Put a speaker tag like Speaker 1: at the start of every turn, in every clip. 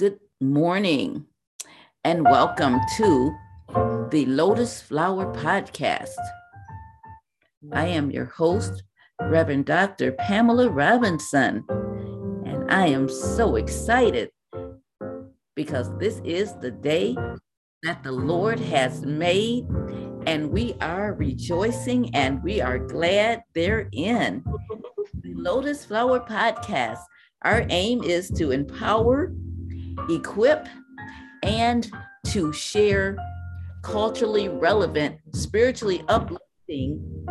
Speaker 1: Good morning and welcome to the Lotus Flower Podcast. I am your host, Reverend Dr. Pamela Robinson, and I am so excited because this is the day that the Lord has made, and we are rejoicing and we are glad therein. The Lotus Flower Podcast. Our aim is to empower equip, and to share culturally relevant, spiritually uplifting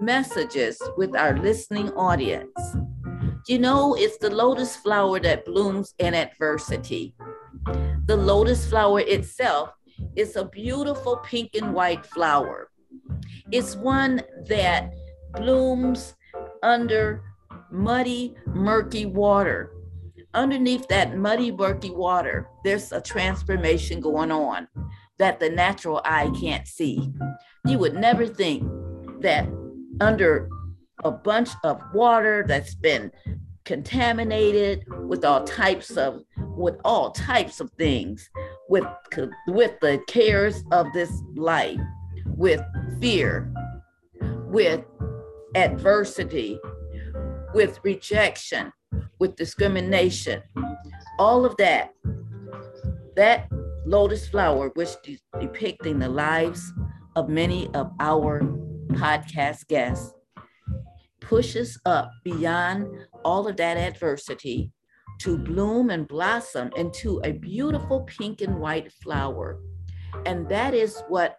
Speaker 1: messages with our listening audience. You know, it's the lotus flower that blooms in adversity. The lotus flower itself is a beautiful pink and white flower. It's one that blooms under muddy, murky water underneath that muddy, murky water, there's a transformation going on that the natural eye can't see. You would never think that under a bunch of water that's been contaminated with all types of with all types of things with with the cares of this life with fear with adversity with rejection with discrimination, all of that, that lotus flower, which is depicting the lives of many of our podcast guests, pushes up beyond all of that adversity to bloom and blossom into a beautiful pink and white flower. And that is what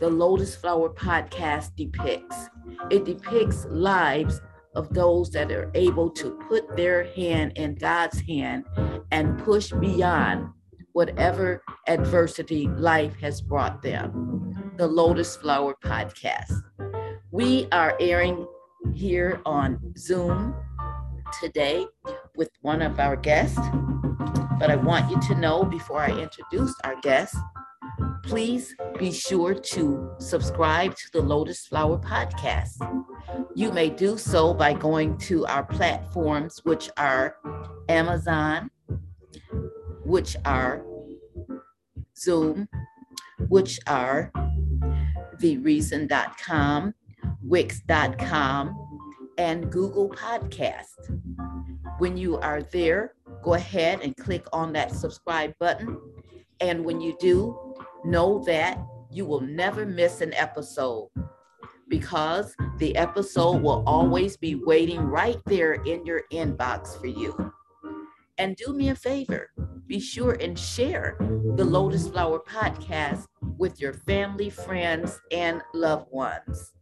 Speaker 1: the Lotus Flower podcast depicts. It depicts lives of those that are able to put their hand in God's hand and push beyond whatever adversity life has brought them. The Lotus Flower Podcast. We are airing here on Zoom today with one of our guests, but I want you to know before I introduce our guest please be sure to subscribe to the Lotus Flower Podcast. You may do so by going to our platforms, which are Amazon, which are Zoom, which are thereason.com, wix.com, and Google Podcast. When you are there, go ahead and click on that subscribe button. And when you do, know that you will never miss an episode because the episode will always be waiting right there in your inbox for you. And do me a favor be sure and share the Lotus Flower podcast with your family, friends, and loved ones.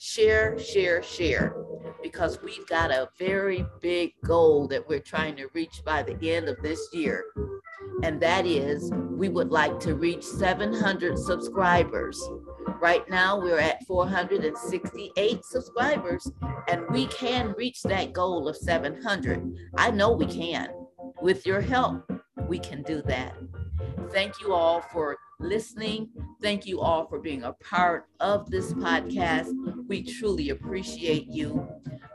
Speaker 1: Share, share, share, because we've got a very big goal that we're trying to reach by the end of this year and that is we would like to reach 700 subscribers. Right now, we're at 468 subscribers, and we can reach that goal of 700. I know we can. With your help, we can do that. Thank you all for listening. Thank you all for being a part of this podcast. We truly appreciate you.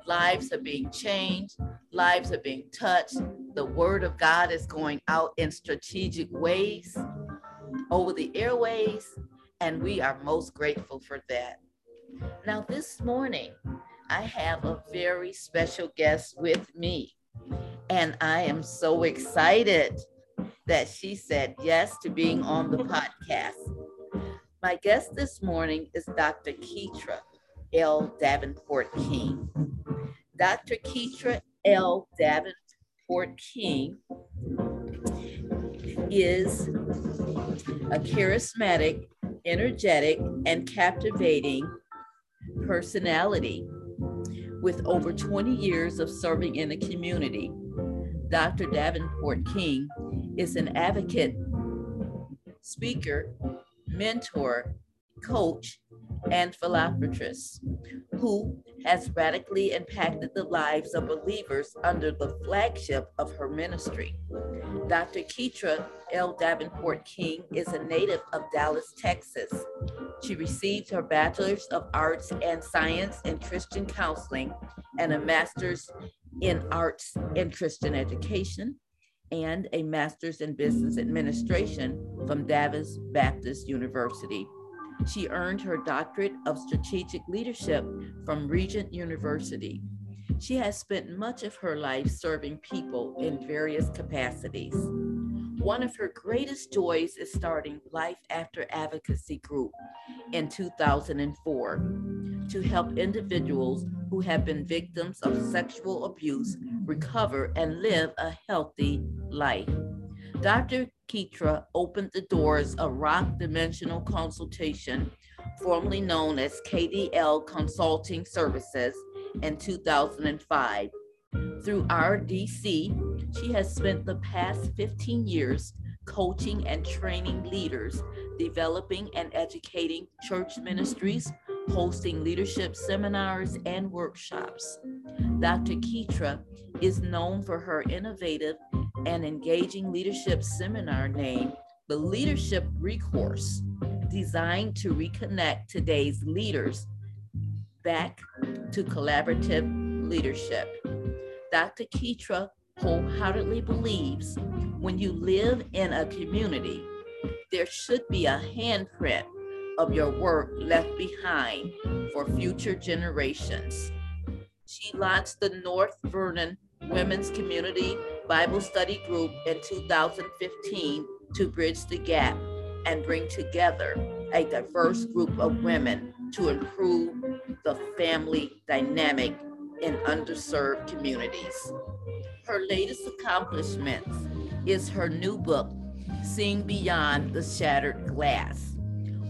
Speaker 1: Lives are being changed, lives are being touched. The word of God is going out in strategic ways over the airways, and we are most grateful for that. Now, this morning, I have a very special guest with me, and I am so excited that she said yes to being on the podcast. My guest this morning is Dr. Ketra L. Davenport King. Dr. Ketra L. Davenport King is a charismatic, energetic, and captivating personality with over 20 years of serving in the community. Dr. Davenport King is an advocate, speaker, mentor, coach, and philanthropist who has radically impacted the lives of believers under the flagship of her ministry. Dr. Ketra L. Davenport King is a native of Dallas, Texas. She received her Bachelor's of Arts and Science in Christian Counseling and a Master's in Arts and Christian Education and a master's in business administration from Dallas Baptist University. She earned her doctorate of strategic leadership from Regent University. She has spent much of her life serving people in various capacities. One of her greatest joys is starting Life After Advocacy Group in 2004 to help individuals who have been victims of sexual abuse recover and live a healthy life. Dr. Ketra opened the doors of Rock Dimensional Consultation, formerly known as KDL Consulting Services, in 2005. Through RDC, she has spent the past 15 years coaching and training leaders, developing and educating church ministries, hosting leadership seminars and workshops. Dr. Ketra is known for her innovative and engaging leadership seminar named the Leadership Recourse, designed to reconnect today's leaders back to collaborative leadership. Dr. Ketra wholeheartedly believes when you live in a community, there should be a handprint of your work left behind for future generations. She launched the North Vernon Women's Community Bible Study Group in 2015 to bridge the gap and bring together a diverse group of women to improve the family dynamic in underserved communities. Her latest accomplishment is her new book, Seeing Beyond the Shattered Glass,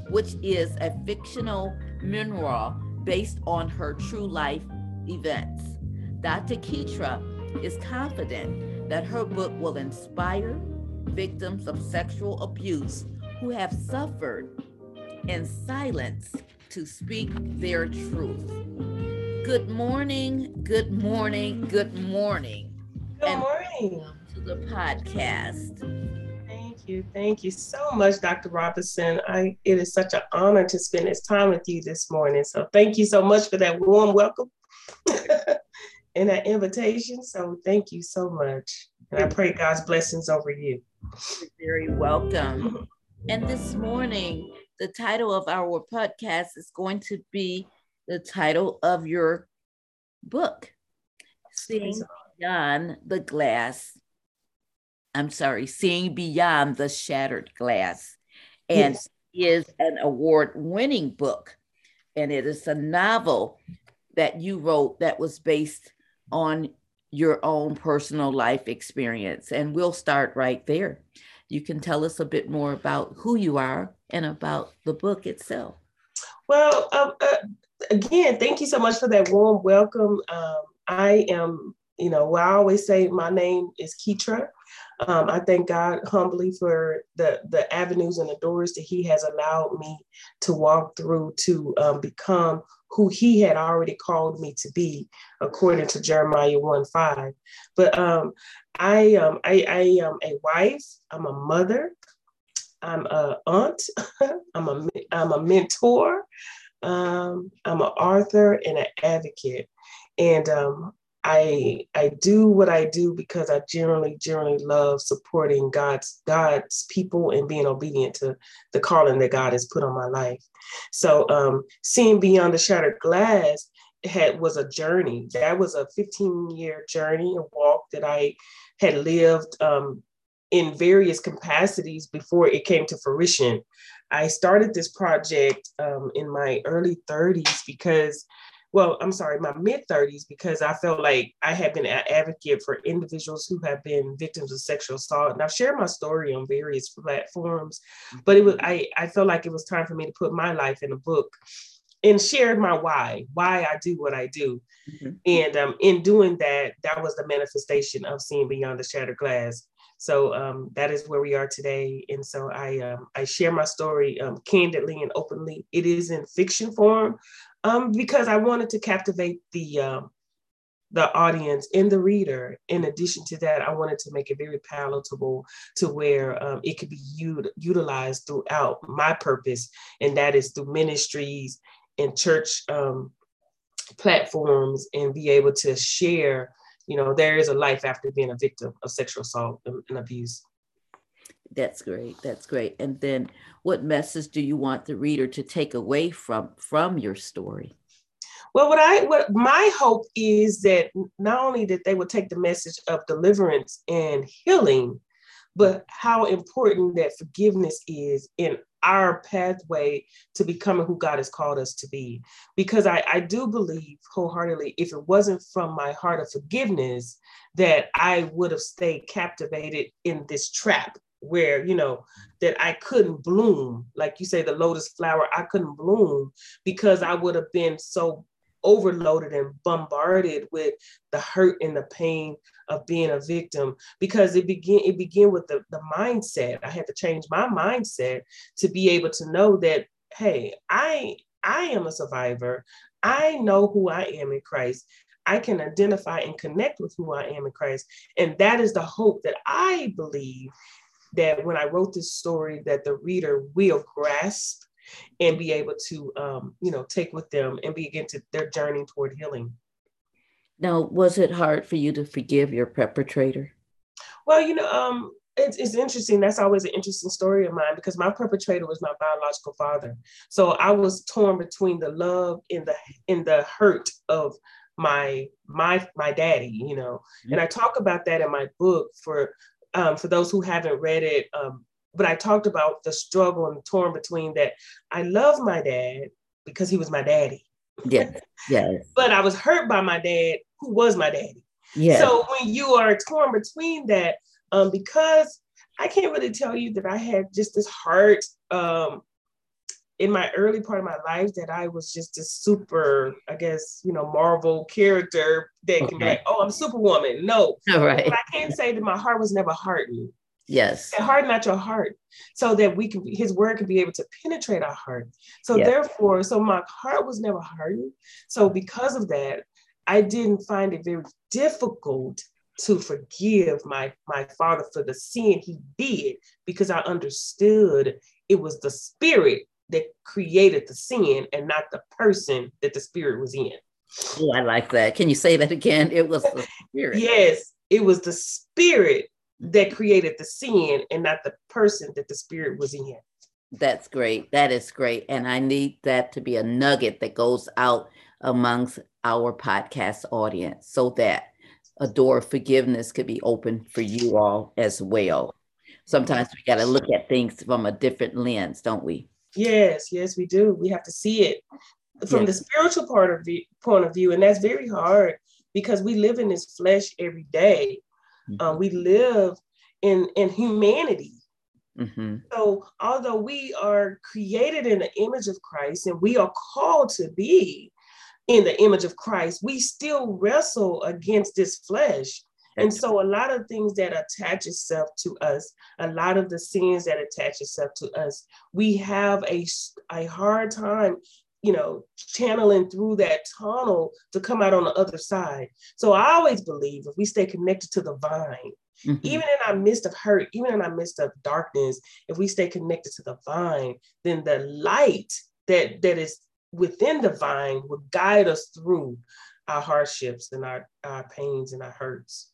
Speaker 1: which is a fictional memoir based on her true life events. Dr. Ketra is confident that her book will inspire victims of sexual abuse who have suffered in silence to speak their truth. Good morning, good morning, good morning.
Speaker 2: Good morning.
Speaker 1: To the podcast.
Speaker 2: Thank you. Thank you so much, Dr. Robinson. I it is such an honor to spend this time with you this morning. So thank you so much for that warm welcome and that invitation. So thank you so much. And I pray God's blessings over you.
Speaker 1: You're very welcome. And this morning, the title of our podcast is going to be the title of your book, Seeing Beyond the Glass. I'm sorry, Seeing Beyond the Shattered Glass. And yes. is an award winning book. And it is a novel that you wrote that was based on your own personal life experience. And we'll start right there. You can tell us a bit more about who you are and about the book itself.
Speaker 2: Well, um, uh, again, thank you so much for that warm welcome. Um, I am, you know, well, I always say my name is Ketra. Um, I thank God humbly for the the avenues and the doors that He has allowed me to walk through to um, become who He had already called me to be, according to Jeremiah one five. But um, I um, I, I am a wife. I'm a mother. I'm a aunt. I'm a I'm a mentor. Um, I'm an author and an advocate, and um, I I do what I do because I generally generally love supporting God's God's people and being obedient to the calling that God has put on my life. So um, seeing beyond the shattered glass had was a journey. That was a 15 year journey, a walk that I had lived um, in various capacities before it came to fruition. I started this project um, in my early 30s because, well, I'm sorry, my mid 30s, because I felt like I had been an advocate for individuals who have been victims of sexual assault. And I've shared my story on various platforms, but it was I, I felt like it was time for me to put my life in a book and shared my why, why I do what I do. Mm-hmm. And um, in doing that, that was the manifestation of seeing beyond the shattered glass. So um, that is where we are today. And so I um, I share my story um, candidly and openly. It is in fiction form um, because I wanted to captivate the um, the audience and the reader. In addition to that, I wanted to make it very palatable to where um, it could be u- utilized throughout my purpose, and that is through ministries and church platforms, and be able to share you know, there is a life after being a victim of sexual assault and, and abuse.
Speaker 1: That's great. That's great. And then what message do you want the reader to take away from from your story?
Speaker 2: Well, what I what my hope is that not only that they would take the message of deliverance and healing, but how important that forgiveness is in our pathway to becoming who God has called us to be. Because I, I do believe wholeheartedly, if it wasn't from my heart of forgiveness, that I would have stayed captivated in this trap where, you know, that I couldn't bloom. Like you say, the lotus flower, I couldn't bloom because I would have been so overloaded and bombarded with the hurt and the pain of being a victim because it began it began with the, the mindset. I had to change my mindset to be able to know that hey i i am a survivor. I know who i am in christ. I can identify and connect with who I am in Christ. And that is the hope that I believe that when I wrote this story, that the reader will grasp and be able to um, you know take with them and begin to their journey toward healing.
Speaker 1: Now was it hard for you to forgive your perpetrator?
Speaker 2: Well you know um, it's, it's interesting. That's always an interesting story of mine because my perpetrator was my biological father. So i was torn between the love and the in the hurt of my my my daddy you know. Mm-hmm. and i talk about that in my book for um, for those who haven't read it um, but I talked about the struggle and torn between that. I love my dad because he was my daddy.
Speaker 1: Yeah. Yeah.
Speaker 2: but I was hurt by my dad, who was my daddy.
Speaker 1: Yeah.
Speaker 2: So when you are torn between that, um, because I can't really tell you that I had just this heart um, in my early part of my life that I was just a super, I guess, you know, Marvel character that okay. can be like, oh, I'm Superwoman. No.
Speaker 1: All right.
Speaker 2: But I can't say that my heart was never hardened.
Speaker 1: Yes.
Speaker 2: And harden not your heart so that we can his word can be able to penetrate our heart. So yes. therefore, so my heart was never hardened. So because of that, I didn't find it very difficult to forgive my my father for the sin he did because I understood it was the spirit that created the sin and not the person that the spirit was in.
Speaker 1: Oh, I like that. Can you say that again? It was the spirit.
Speaker 2: yes, it was the spirit that created the sin and not the person that the spirit was in.
Speaker 1: That's great. That is great. And I need that to be a nugget that goes out amongst our podcast audience so that a door of forgiveness could be open for you all as well. Sometimes we got to look at things from a different lens, don't we?
Speaker 2: Yes, yes, we do. We have to see it from yes. the spiritual part of the point of view. And that's very hard because we live in this flesh every day Mm-hmm. Uh, we live in in humanity. Mm-hmm. So although we are created in the image of Christ and we are called to be in the image of Christ, we still wrestle against this flesh. And so a lot of things that attach itself to us, a lot of the sins that attach itself to us, we have a, a hard time you know, channeling through that tunnel to come out on the other side. So I always believe if we stay connected to the vine, mm-hmm. even in our midst of hurt, even in our midst of darkness, if we stay connected to the vine, then the light that that is within the vine will guide us through our hardships and our, our pains and our hurts.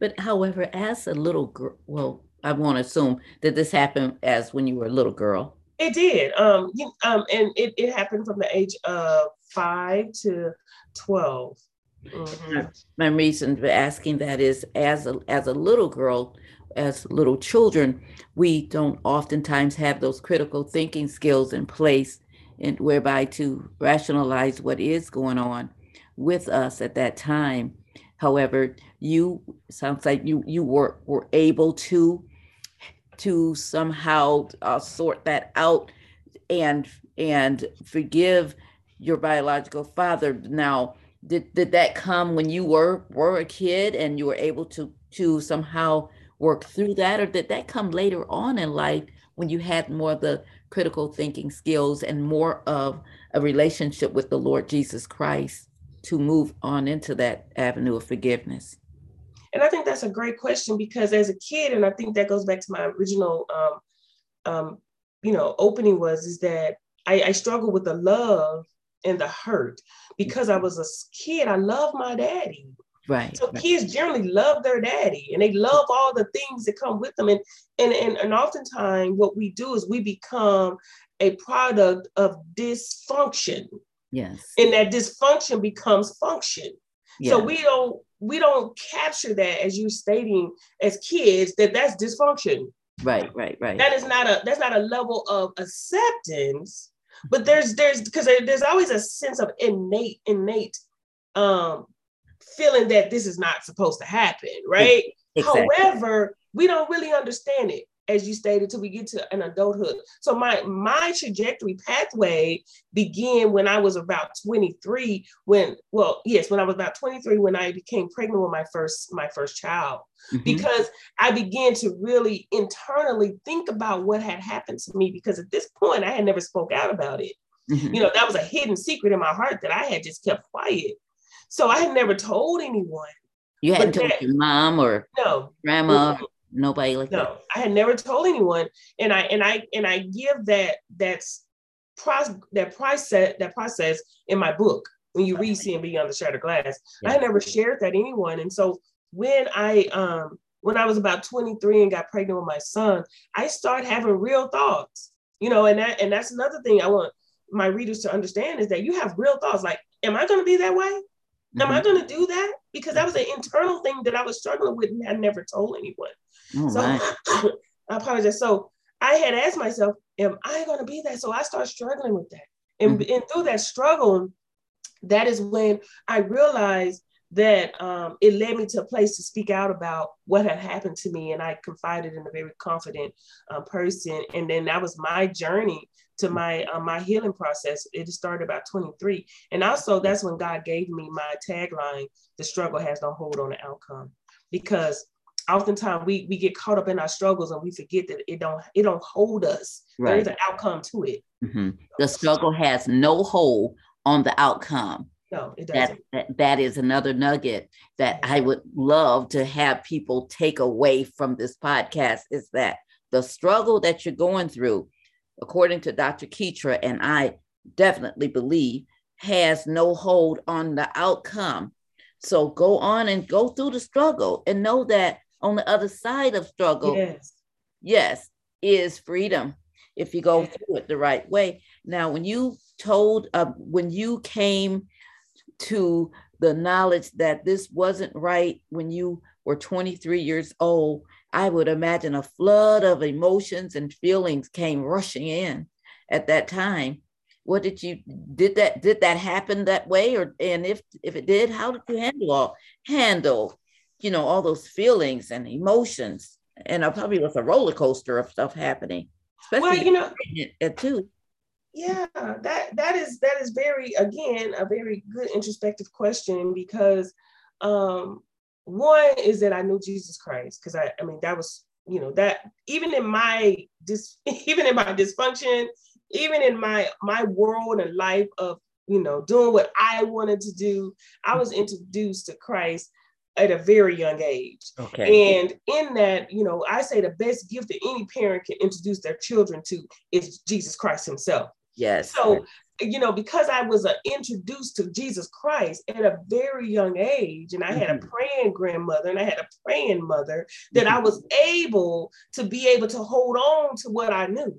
Speaker 1: But however, as a little girl, well, I want to assume that this happened as when you were a little girl.
Speaker 2: It did. Um, you, um, and it, it happened from the age of five to 12.
Speaker 1: Mm-hmm. My reason for asking that is as a, as a little girl, as little children, we don't oftentimes have those critical thinking skills in place and whereby to rationalize what is going on with us at that time. However, you sounds like you you were were able to to somehow uh, sort that out and and forgive your biological father. Now did, did that come when you were were a kid and you were able to to somehow work through that? Or did that come later on in life when you had more of the critical thinking skills and more of a relationship with the lord jesus christ to move on into that avenue of forgiveness
Speaker 2: and I think that's a great question because as a kid, and I think that goes back to my original, um, um, you know, opening was is that I, I struggled with the love and the hurt because I was a kid. I love my daddy.
Speaker 1: Right.
Speaker 2: So
Speaker 1: right.
Speaker 2: kids generally love their daddy and they love all the things that come with them. And and and, and oftentimes what we do is we become a product of dysfunction.
Speaker 1: Yes.
Speaker 2: And that dysfunction becomes function.
Speaker 1: Yeah.
Speaker 2: So we don't we don't capture that as you stating as kids that that's dysfunction.
Speaker 1: right, right, right.
Speaker 2: That is not a that's not a level of acceptance, but there's there's because there, there's always a sense of innate innate um feeling that this is not supposed to happen, right?
Speaker 1: exactly.
Speaker 2: However, we don't really understand it as you stated till we get to an adulthood. So my my trajectory pathway began when I was about 23 when well yes when I was about 23 when I became pregnant with my first my first child
Speaker 1: Mhm.
Speaker 2: because I began to really internally think about what had happened to me because at this point I had never spoke out about it.
Speaker 1: Mhm.
Speaker 2: You know, that was a hidden secret in my heart that I had just kept quiet. So I had never told anyone.
Speaker 1: You hadn't told
Speaker 2: that-
Speaker 1: your mom or
Speaker 2: No,
Speaker 1: grandma. Nobody like that.
Speaker 2: no, I had never told anyone. And I and I and I give that that's process that process that process in my book when you read Seeing Beyond the Shattered Glass. I had never shared that anyone. And so when I um when I was about 23 and got pregnant with my son, I started having real thoughts. You know, and that and that's another thing I want my readers to understand is that you have real thoughts like, am I gonna be that way? Am I
Speaker 1: Mhm.
Speaker 2: gonna do that? Because that was an internal thing that I was struggling with and I never told anyone. So
Speaker 1: my.
Speaker 2: I apologize. So I had asked myself, am I going to be that? So I started struggling with that. And, and through that struggle, that is when I realized that um, it led me to a place to speak out about what had happened to me. And I confided in a very confident uh, person. And then that was my journey to my uh, my healing process. It started about 23. And also that's when God gave me my tagline, the struggle has no hold on the outcome. Because oftentimes we we get caught up in our struggles and we forget that it don't it don't hold us.
Speaker 1: Right.
Speaker 2: There's an outcome to it.
Speaker 1: Mhm. The struggle has no hold on the outcome.
Speaker 2: No, it doesn't.
Speaker 1: that that is another nugget that I would love to have people take away from this podcast is that the struggle that you're going through, according to Dr. Ketra, and I definitely believe, has no hold on the outcome. So go on and go through the struggle and know that on the other side of struggle,
Speaker 2: Yes.
Speaker 1: yes, is freedom if you go through it the right way. Now, when you told, uh, when you came to the knowledge that this wasn't right when you were 23 years old, I would imagine a flood of emotions and feelings came rushing in at that time. What did you did that did that happen that way or and if if it did, how did you handle all handle you know all those feelings and emotions. And it probably was a roller coaster of stuff happening
Speaker 2: Well,
Speaker 1: especially
Speaker 2: you know,
Speaker 1: at too
Speaker 2: yeah, that that is that is very again a very good introspective question because um one is that I knew Jesus Christ because I I mean that was you know that even in my dis even in my dysfunction even in my my world and life of you know doing what I wanted to do I was introduced to Christ at a very young age
Speaker 1: okay
Speaker 2: And in that, you know, I say the best gift that any parent can introduce their children to is Jesus Christ Himself.
Speaker 1: yes
Speaker 2: So, you know, because I was uh, introduced to Jesus Christ at a very young age, and I had a
Speaker 1: Mhm.
Speaker 2: praying grandmother and I had a praying mother, that I
Speaker 1: Mhm.
Speaker 2: was able to be able to hold on to what I knew.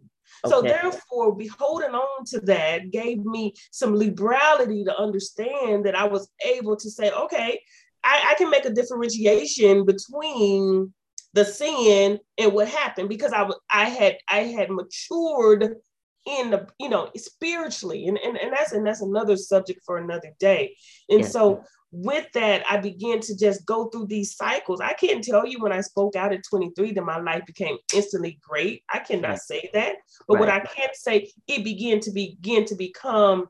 Speaker 2: So therefore, be holding on to that gave me some liberality to understand that I was able to say, okay, I, I can make a differentiation between the sin and what happened because I I had I had matured in the you know spiritually. And and, and that's and that's another subject for another day. And
Speaker 1: Yes.
Speaker 2: so with that i began to just go through these cycles. I can't tell you when i spoke out at 23 that my life became instantly great. I cannot
Speaker 1: Right.
Speaker 2: say that. But what i can say it began to begin to become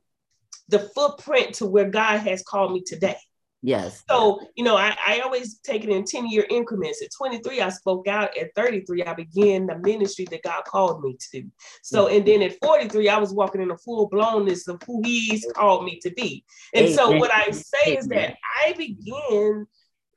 Speaker 2: the footprint to where god has called me today
Speaker 1: yes
Speaker 2: so, you know, I, I always take it in 10 year increments. At 23, I spoke out. At 33, I began the ministry that God called me to. So, and then at 43, I was walking in the full blownness of who He's called me to be. And so, what I say is that I began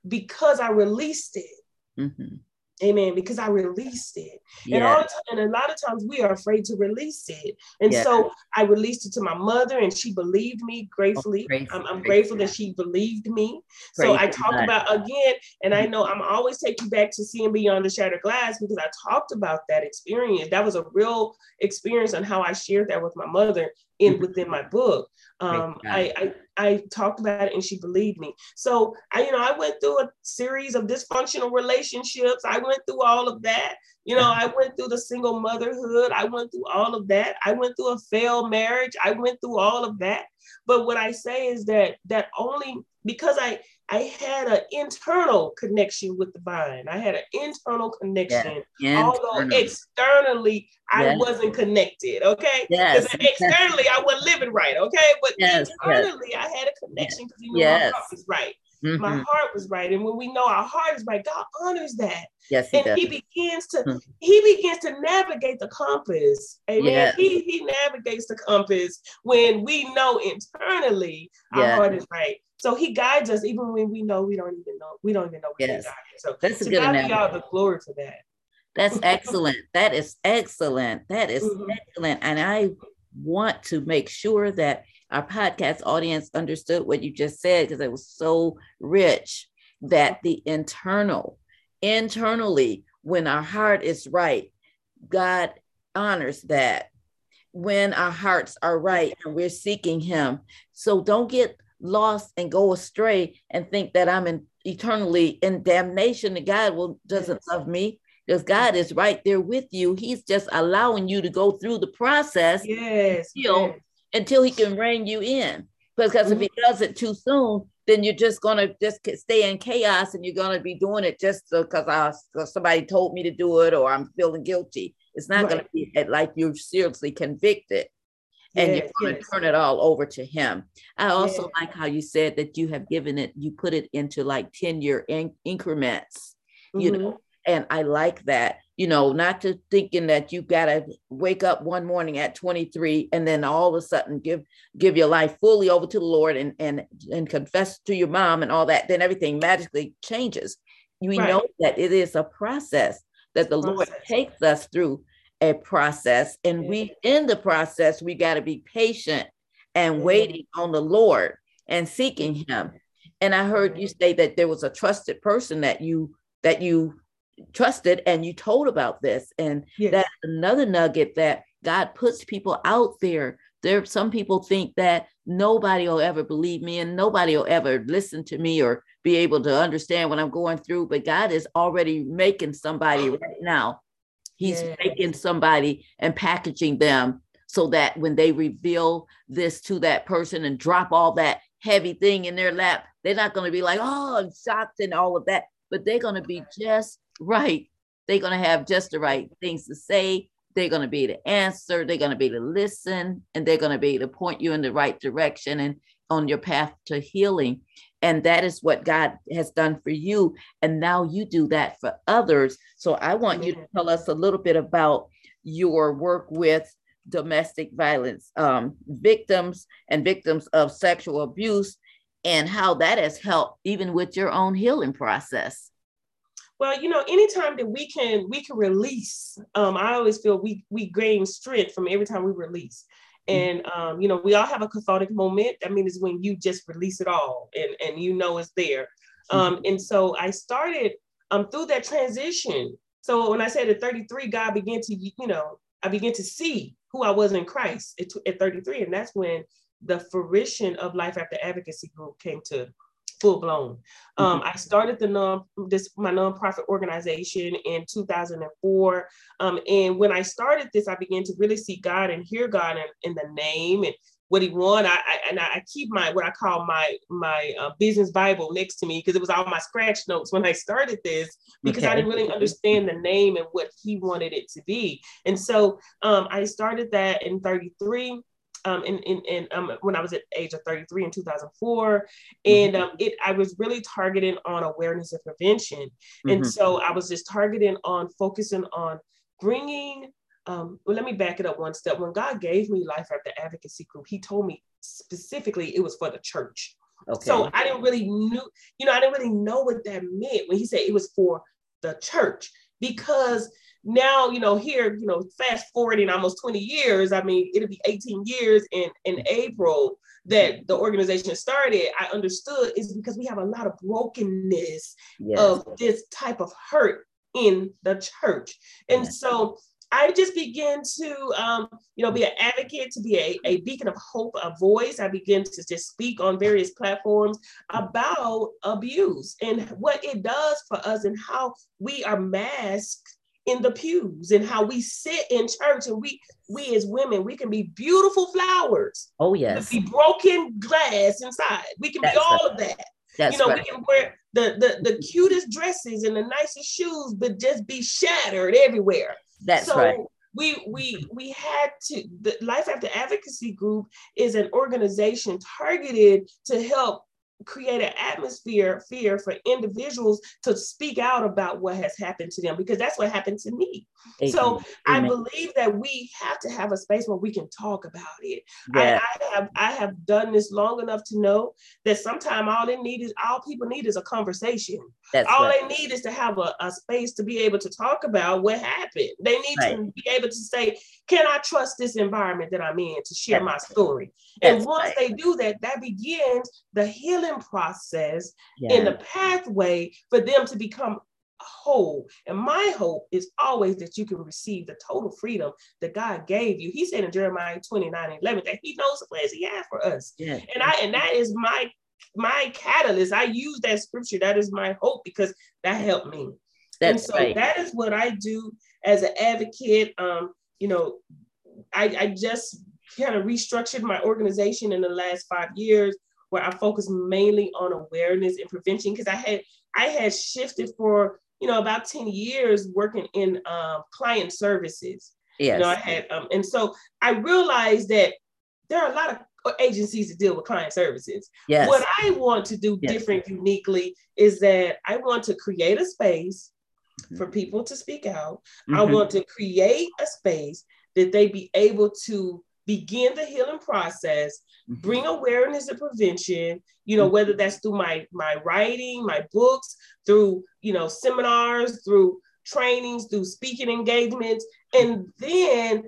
Speaker 2: because I released it.
Speaker 1: Mhm.
Speaker 2: Amen. Because I released it. Yeah. And, all, and a lot of times we are afraid to release it. And yeah. so I released it to my mother and she believed me gratefully. Oh, I'm, I'm grateful that she believed me. Praise so I talk about again, and I know I'm always take you back to seeing beyond the shattered glass because I talked about that experience. That was a real experience on how I shared that with my mother in within my book. Um, I, I I talked about it and she believed me. So I, you know, I went through a series of dysfunctional relationships. I went through all of that. You know, I went through the single motherhood. I went through all of that. I went through a failed marriage. I went through all of that. But what I say is that that only because I I had an internal connection with the vine. I had an internal connection, yeah. although externally I yes. wasn't connected. Okay,
Speaker 1: because
Speaker 2: yes. externally I wasn't living right. Okay, but yes. internally I had a connection because you know yes. my heart was right. Mm-hmm. My heart was right, and when we know our heart is right, God honors that.
Speaker 1: Yes, he
Speaker 2: and
Speaker 1: does.
Speaker 2: He begins to mm-hmm. He begins to navigate the compass. Amen. Yes. He He navigates the compass when we know internally our heart is right. So he guides us even when we know we don't even know we don't even know what yes. So that's a good God analogy. be all the glory for that.
Speaker 1: That's excellent. that is excellent. That is mm-hmm. excellent. And I want to make sure that our podcast audience understood what you just said because it was so rich that the internal, internally, when our heart is right, God honors that. When our hearts are right and we're seeking Him. So don't get lost and go astray and think that I'm in eternally in damnation that God will doesn't love me because God is right there with you. He's just allowing you to go through the process
Speaker 2: yes,
Speaker 1: yes. Until he can rein you in. Because mm-hmm. if he mm-hmm. does it too soon, then you're just gonna just stay in chaos and you're gonna be doing it just because somebody told me to do it or I'm feeling guilty. It's not right. gonna be like you're seriously convicted and yes, you're going yes. to turn it all over to him. I also yes. like how you said that you have given it, you put it into like 10 year in- increments, mm-hmm. you know, and I like that, you know, not to thinking that you got to wake up one morning at 23 and then all of a sudden give, give your life fully over to the Lord and, and, and confess to your mom and all that, then everything magically changes. We right. know that it is a process that the process. Lord takes us through a process and we in the process we got to be patient and waiting on the lord and seeking him and i heard you say that there was a trusted person that you that you trusted and you told about this and yes. that's another nugget that god puts people out there there some people think that nobody will ever believe me and nobody will ever listen to me or be able to understand what i'm going through but god is already making somebody right now He's yes. making somebody and packaging them so that when they reveal this to that person and drop all that heavy thing in their lap, they're not going to be like, oh, I'm shocked and all of that, but they're going to be just right. They're going to have just the right things to say. They're going to be to answer. They're going to be to listen, and they're going to be to point you in the right direction and on your path to healing. And that is what God has done for you. And now you do that for others. So I want you to tell us a little bit about your work with domestic violence um, victims and victims of sexual abuse and how that has helped even with your own healing process
Speaker 2: well you know anytime that we can we can release um, i always feel we we gain strength from every time we release Mm-hmm. And um, you know, we all have a cathartic moment. That means it's when you just release it all and, and you know it's there. Mm-hmm. Um, and so I started um through that transition. So when I said at 33, God began to, you know, I began to see who I was in Christ at, at 33. And that's when the fruition of Life After Advocacy Group came to full blown. Um, mm-hmm. I started the non this my nonprofit organization in 2004, um, and when I started this, I began to really see God and hear God in, in the name and what He wanted. I, I, and I keep my what I call my my uh, business Bible next to me because it was all my scratch notes when I started this because okay. I didn't really understand the name and what He wanted it to be. And so um, I started that in 33 um, in, in, in um, when I was at age of 33 in 2004. And mm-hmm. um, it, I was really targeting on awareness and prevention. Mm-hmm. And so I was just targeting on focusing on bringing, um, well, let me back it up one step. When God gave me Life After Advocacy Group, he told me specifically it was for the church. Okay. So I didn't really knew, you know, I didn't really know what that meant when he said it was for the church because now, you know, here, you know, fast forwarding almost 20 years, I mean, it'll be 18 years in, in April that the organization started, I understood is because we have a lot of brokenness yes. of this type of hurt in the church. And yes. so I just began to, um, you know, be an advocate, to be a, a beacon of hope, a voice. I began to just speak on various platforms about abuse and what it does for us and how we are masked in the pews and how we sit in church and we we as women we can be beautiful flowers.
Speaker 1: Oh yes.
Speaker 2: be broken glass inside. We can That's be all right. of that. That's you know right. we can wear the, the the cutest dresses and the nicest shoes but just be shattered everywhere.
Speaker 1: That's so right.
Speaker 2: we we we had to the life after advocacy group is an organization targeted to help create an atmosphere fear for individuals to speak out about what has happened to them because that's what happened to me Amen. so Amen. i believe that we have to have a space where we can talk about it yeah. I, I, have i have done this long enough to know that sometimes all they need is all people need is a conversation that's all right. they need is to have a, a, space to be able to talk about what happened they need right. to be able to say can i trust this environment that i'm in to share my story and once right. they do that that begins the healing process yeah. in the pathway for them to become whole. And my hope is always that you can receive the total freedom that God gave you. He said in Jeremiah 29 11 that he knows the plans he has for us. Yeah. And I and that is my my catalyst. I use that scripture. That is my hope because that helped me. That's and so right. that is what I do as an advocate. Um, you know, I, I just kind of restructured my organization in the last five years where I focused mainly on awareness and prevention because I had I had shifted for you know about 10 years working in um, client services. Yes. You know, I had um, and so I realized that there are a lot of agencies that deal with client services. Yes. What I want to do yes. different uniquely is that I want to create a space mm-hmm. for people to speak out. Mm-hmm. I want to create a space that they be able to begin the healing process Mm-hmm. bring awareness and prevention you know whether mm-hmm. that's through my my writing my books through you know seminars through trainings through speaking engagements and then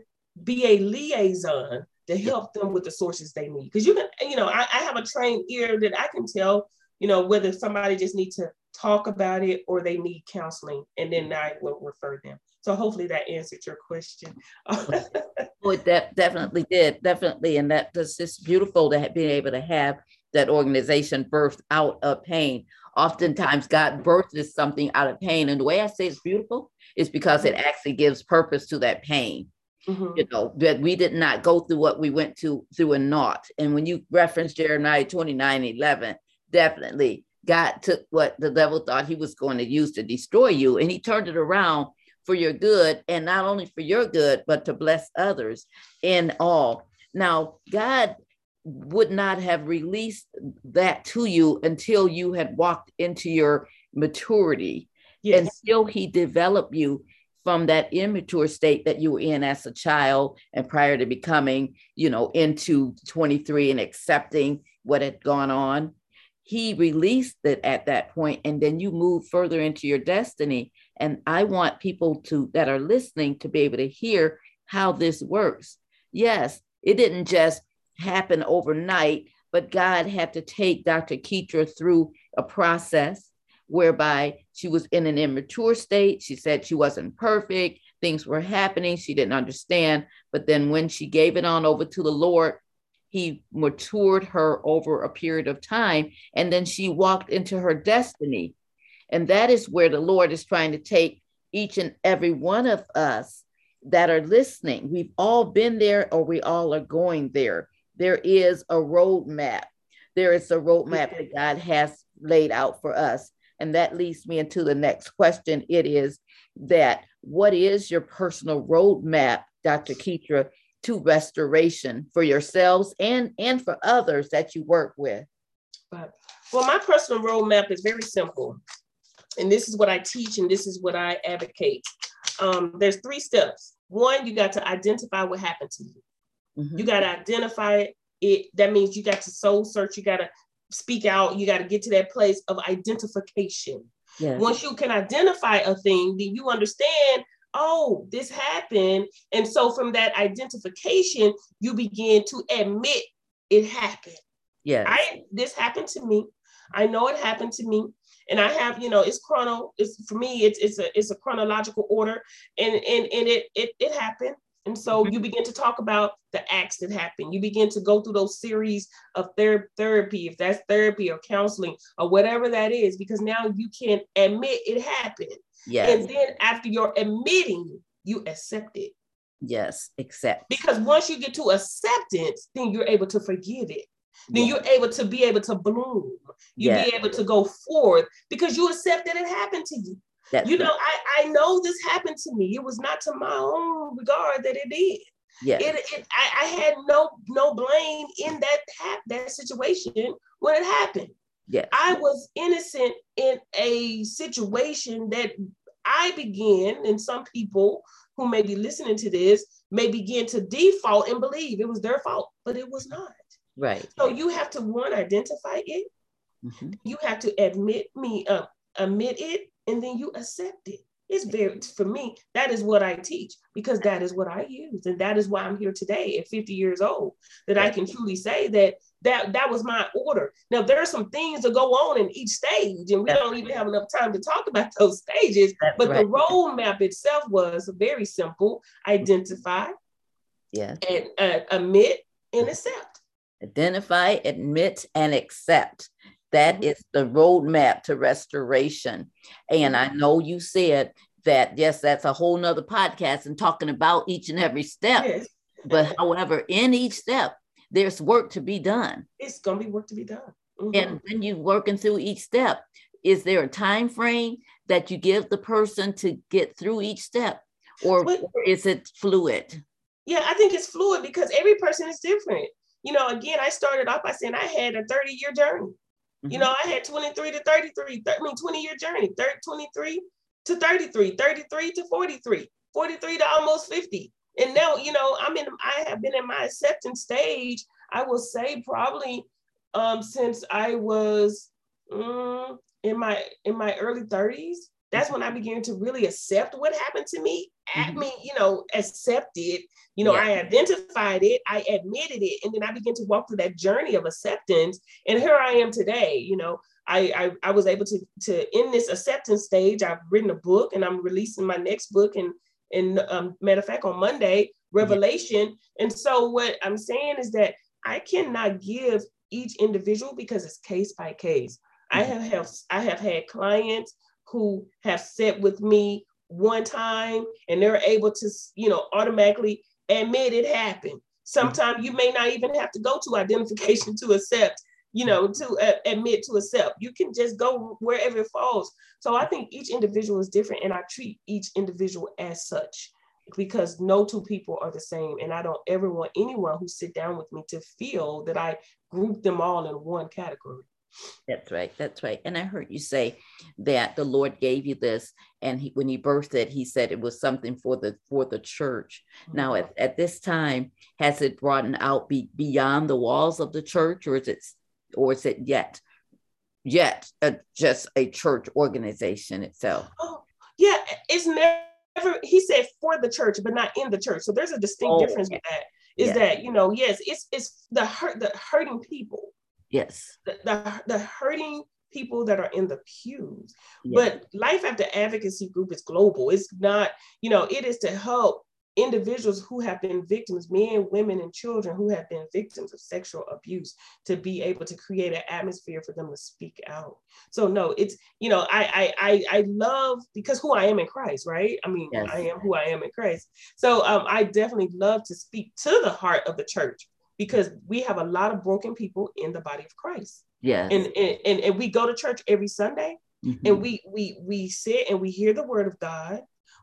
Speaker 2: be a liaison to help them with the sources they need because you can you know I, I have a trained ear that i can tell you know whether somebody just needs to talk about it or they need counseling and then i will refer them so hopefully that answered your question.
Speaker 1: it de- definitely did, definitely. And that was just beautiful to have, be able to have that organization birthed out of pain. Oftentimes, God births something out of pain. And the way I say it's beautiful is because it actually gives purpose to that pain. Mm-hmm. You know, that we did not go through what we went to through a not. And when you reference Jeremiah 29 11, definitely God took what the devil thought he was going to use to destroy you and he turned it around for your good, and not only for your good, but to bless others in all. Now, God would not have released that to you until you had walked into your maturity. Yes. still He developed you from that immature state that you were in as a child and prior to becoming, you know, into 23 and accepting what had gone on. He released it at that point, and then you move further into your destiny. And I want people to that are listening to be able to hear how this works. Yes, it didn't just happen overnight, but God had to take Dr. Ketra through a process whereby she was in an immature state. She said she wasn't perfect. Things were happening. She didn't understand. But then when she gave it on over to the Lord, he matured her over a period of time. And then she walked into her destiny. And that is where the Lord is trying to take each and every one of us that are listening. We've all been there or we all are going there. There is a roadmap. There is a roadmap that God has laid out for us. And that leads me into the next question. It is that what is your personal roadmap, Dr. Ketra, to restoration for yourselves and, and for others that you work with?
Speaker 2: Well, my personal roadmap is very simple and this is what I teach and this is what I advocate. Um, there's three steps. One, you got to identify what happened to you. Mm-hmm. You got to identify it. That means you got to soul search. You got to speak out. You got to get to that place of identification. Yes. Once you can identify a thing, then you understand, oh, this happened. And so from that identification, you begin to admit it happened.
Speaker 1: Yeah.
Speaker 2: I this happened to me. I know it happened to me. And I have, you know, it's chrono, it's for me, it's it's a it's a chronological order. And and and it it it happened. And so mm-hmm. you begin to talk about the acts that happen. You begin to go through those series of ther- therapy, if that's therapy or counseling or whatever that is, because now you can admit it happened.
Speaker 1: Yes.
Speaker 2: And then after you're admitting, you accept it.
Speaker 1: Yes, accept.
Speaker 2: Because once you get to acceptance, then you're able to forgive it. Then yes. you're able to be able to bloom. You yes. be able to go forth because you accept that it happened to you. That's you know, I, I know this happened to me. It was not to my own regard that it did.
Speaker 1: Yeah.
Speaker 2: It, it I, I had no no blame in that that situation when it happened.
Speaker 1: Yeah.
Speaker 2: I was innocent in a situation that I began, and some people who may be listening to this may begin to default and believe it was their fault, but it was not.
Speaker 1: Right.
Speaker 2: So you have to one identify it. Mm-hmm. You have to admit me, uh, admit it, and then you accept it. It's very, for me, that is what I teach because that is what I use. And that is why I'm here today at 50 years old, that I can truly say that that, that was my order. Now, there are some things that go on in each stage, and we That's don't even have enough time to talk about those stages. That's but right. the roadmap itself was very simple identify,
Speaker 1: yes.
Speaker 2: and uh, admit and accept.
Speaker 1: Identify, admit, and accept. That mm-hmm. is the roadmap to restoration. And I mm-hmm. know you said that, yes, that's a whole nother podcast and talking about each and every step. Yes. but however, in each step, there's work to be done.
Speaker 2: It's gonna be work to be done.
Speaker 1: Mm-hmm. And when you're working through each step, is there a time frame that you give the person to get through each step? Or, but, or is it fluid?
Speaker 2: Yeah, I think it's fluid because every person is different. You know, again, I started off by saying I had a 30 year journey. Mm-hmm. You know, I had 23 to 33, I mean, 20 year journey, 30, 23 to 33, 33 to 43, 43 to almost 50. And now, you know, I'm in, I have been in my acceptance stage, I will say probably um, since I was um, in my in my early 30s. That's when I began to really accept what happened to me. At mm-hmm. me, you know, accept it. You know, yeah. I identified it, I admitted it, and then I began to walk through that journey of acceptance. And here I am today. You know, I, I, I was able to to in this acceptance stage. I've written a book, and I'm releasing my next book. And and um, matter of fact, on Monday, Revelation. And so what I'm saying is that I cannot give each individual because it's case by case. Mm-hmm. I have, have I have had clients who have sat with me one time and they're able to, you know, automatically admit it happened. Sometimes you may not even have to go to identification to accept, you know, to uh, admit to accept. You can just go wherever it falls. So I think each individual is different and I treat each individual as such because no two people are the same. And I don't ever want anyone who sit down with me to feel that I group them all in one category.
Speaker 1: That's right. That's right. And I heard you say that the Lord gave you this, and he, when he birthed it, he said it was something for the for the church. Mm-hmm. Now, at, at this time, has it broadened out be, beyond the walls of the church, or is it, or is it yet, yet a, just a church organization itself?
Speaker 2: Oh, yeah, it's never. He said for the church, but not in the church. So there's a distinct oh, difference with that. Is that you know? Yes, it's it's the hurt the hurting people
Speaker 1: Yes.
Speaker 2: The, the, the hurting people that are in the pews. But Life After Advocacy Group is global. It's not, you know, it is to help individuals who have been victims, men, women, and children who have been victims of sexual abuse, to be able to create an atmosphere for them to speak out. So no, it's you know I I I, love because who I am in Christ, right? I mean yes. I am who I am in Christ. So um, I definitely love to speak to the heart of the church because we have a lot of broken people in the body of Christ.
Speaker 1: Yeah.
Speaker 2: And, and and we go to church every Sunday mm-hmm. and we we we sit and we hear the word of God,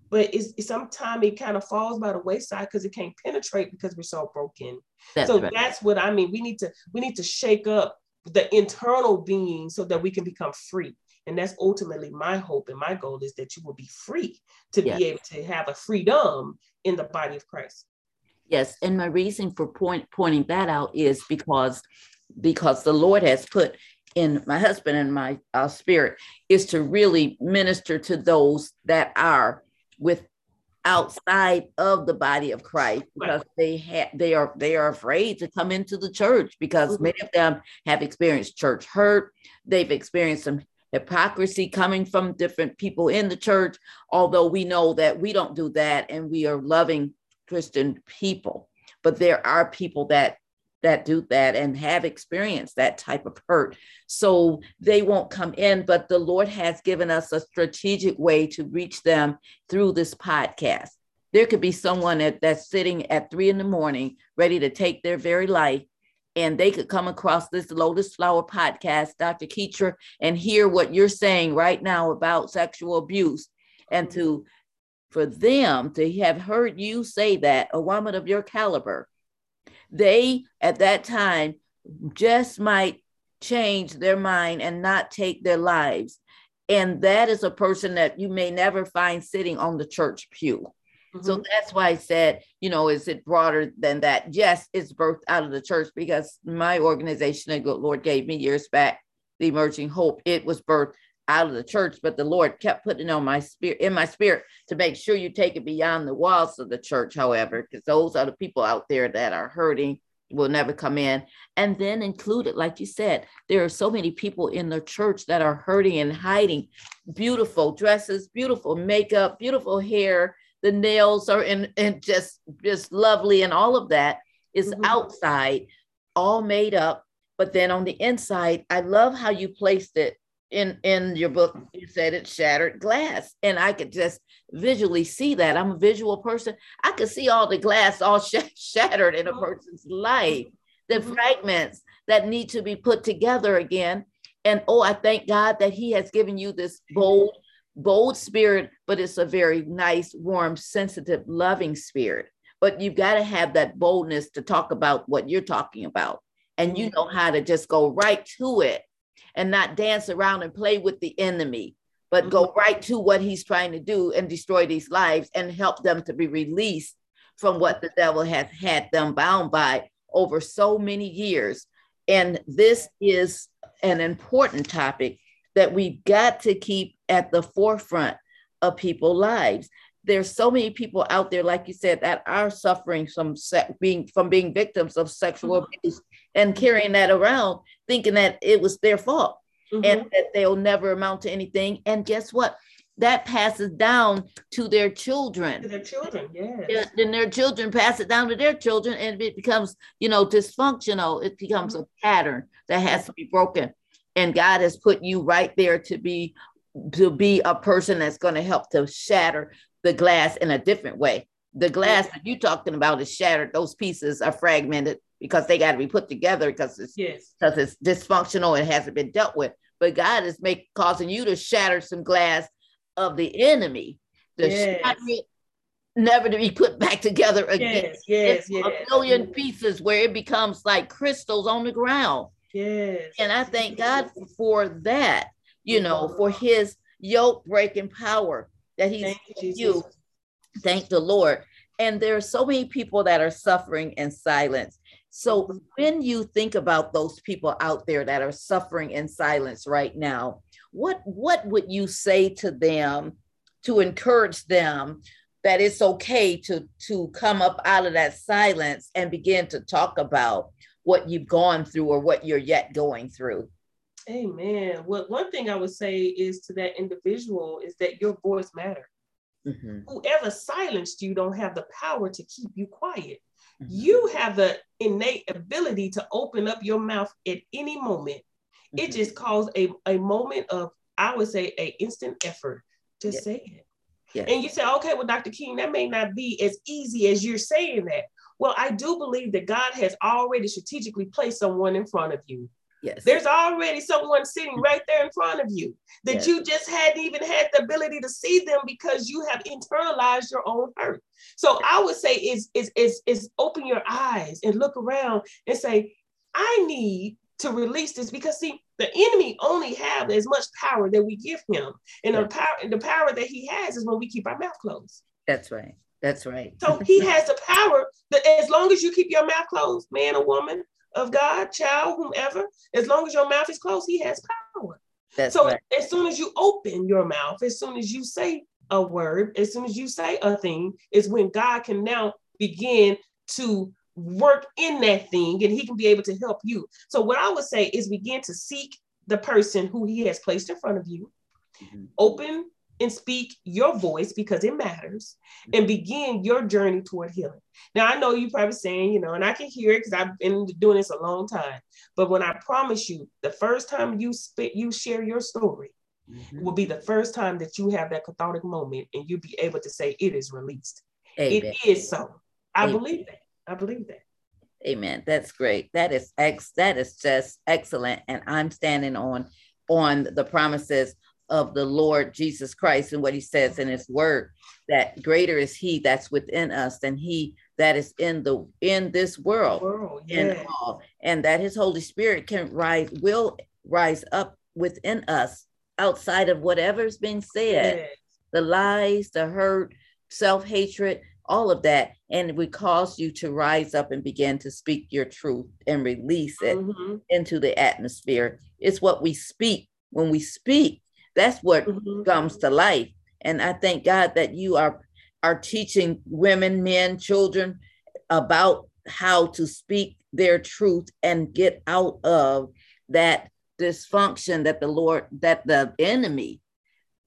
Speaker 2: but it's, sometimes it kind of falls by the wayside because it can't penetrate because we're so broken. That's so right. that's what I mean. We need to we need to shake up the internal being so that we can become free. And that's ultimately my hope and my goal is that you will be free to yes. be able to have a freedom in the body of Christ.
Speaker 1: Yes, and my reason for point pointing that out is because because the Lord has put in my husband and my uh, spirit is to really minister to those that are with outside of the body of Christ because right. they have they are they are afraid to come into the church because mm-hmm. many of them have experienced church hurt they've experienced some hypocrisy coming from different people in the church although we know that we don't do that and we are loving Christian people but there are people that that do that and have experienced that type of hurt. So they won't come in, but the Lord has given us a strategic way to reach them through this podcast. There could be someone that, that's sitting at three in the morning ready to take their very life, and they could come across this Lotus Flower podcast, Dr. Ketra, and hear what you're saying right now about sexual abuse, and to for them to have heard you say that, a woman of your caliber, they at that time just might change their mind and not take their lives. And that is a person that you may never find sitting on the church pew. Mm-hmm. So that's why I said, you know, is it broader than that? Yes, it's birthed out of the church because my organization the Lord gave me years back, the Emerging Hope, it was birthed out of the church, but the Lord kept putting on my spirit in my spirit to make sure you take it beyond the walls of the church, however, because those are the people out there that are hurting will never come in. And then included, like you said, there are so many people in the church that are hurting and hiding beautiful dresses, beautiful makeup, beautiful hair. The nails are in and just just lovely, and all of that is mm-hmm. outside, all made up. But then on the inside, I love how you placed it in in your book you said it shattered glass and i could just visually see that. I'm a visual person. I could see all the glass all sh- shattered in a person's life the mm-hmm. fragments that need to be put together again. And oh i thank god that he has given you this bold bold spirit but it's a very nice warm sensitive loving spirit. But you've got to have that boldness to talk about what you're talking about and you mm-hmm. know how to just go right to it and not dance around and play with the enemy, but mm-hmm. go right to what he's trying to do and destroy these lives and help them to be released from what the devil has had them bound by over so many years. And this is an important topic that we've got to keep at the forefront of people's lives. There's so many people out there, like you said, that are suffering from se- being from being victims of sexual mm-hmm. abuse and carrying that around thinking that it was their fault mm-hmm. and that they'll never amount to anything. And guess what? That passes down to their children.
Speaker 2: To their children, yes.
Speaker 1: Then their children pass it down to their children, and it becomes, you know, dysfunctional. It becomes mm-hmm. a pattern that has to be broken. And God has put you right there to be to be a person that's going to help to shatter the glass in a different way. The glass that you're talking about is shattered; those pieces are fragmented because they got to be put together because it's yes. because it's dysfunctional and hasn't been dealt with. But God is making causing you to shatter some glass of the enemy, to yes. shatter it, never to be put back together again.
Speaker 2: Yes, yes,
Speaker 1: yes. A million pieces where it becomes like crystals on the ground.
Speaker 2: Yes.
Speaker 1: And I thank God for that, you know, for his yoke breaking power that he's thank you, you. Thank the Lord. And there are so many people that are suffering in silence. So when you think about those people out there that are suffering in silence right now, what what would you say to them to encourage them that it's okay to to come up out of that silence and begin to talk about what you've gone through or what you're yet going through?
Speaker 2: Amen. Well, one thing I would say is to that individual is that your voice matters. Mm-hmm. Whoever silenced you don't have the power to keep you quiet. You have the innate ability to open up your mouth at any moment. Mm-hmm. It just calls a, a moment of, I would say, a instant effort to yes. say it. Yes. And you say, okay, well, Dr. King, that may not be as easy as you're saying that. Well, I do believe that God has already strategically placed someone in front of you
Speaker 1: Yes.
Speaker 2: There's already someone sitting right there in front of you that yes. you just hadn't even had the ability to see them because you have internalized your own hurt. So I would say is is is is open your eyes and look around and say, I need to release this because see the enemy only have as much power that we give him and the power the power that he has is when we keep our mouth closed
Speaker 1: that's right that's right
Speaker 2: so he has the power that as long as you keep your mouth closed man or woman of God, child, whomever, as long as your mouth is closed, he has power.
Speaker 1: That's
Speaker 2: so
Speaker 1: right.
Speaker 2: as soon as you open your mouth, as soon as you say a word, as soon as you say a thing, is when God can now begin to work in that thing and he can be able to help you. So what I would say is begin to seek the person who he has placed in front of you.
Speaker 1: Mhm.
Speaker 2: Open and speak your voice because it matters and begin your journey toward healing. Now, I know you're probably saying, you know, and I can hear it because I've been doing this a long time. But when I promise you, the first time you spit, you share your story
Speaker 1: Mhm.
Speaker 2: will be the first time that you have that cathartic moment and you'll be able to say it is released.
Speaker 1: Amen.
Speaker 2: It is so. I
Speaker 1: Amen.
Speaker 2: believe that. I believe that.
Speaker 1: Amen. That's great. That is ex that is just excellent. And I'm standing on on the promises of the Lord Jesus Christ and what he says in his word that greater is he that's within us than he that is in the in this world.
Speaker 2: World,
Speaker 1: and
Speaker 2: yeah.
Speaker 1: all and that his holy spirit can rise will rise up within us outside of whatever's being said.
Speaker 2: Yeah.
Speaker 1: the lies the hurt self-hatred all of that. And we cause you to rise up and begin to speak your truth and release it
Speaker 2: Mhm,
Speaker 1: into the atmosphere. It's what we speak. When we speak that's what
Speaker 2: mhm.
Speaker 1: comes to life and i thank god that you are are teaching women men children about how to speak their truth and get out of that dysfunction that the lord that the enemy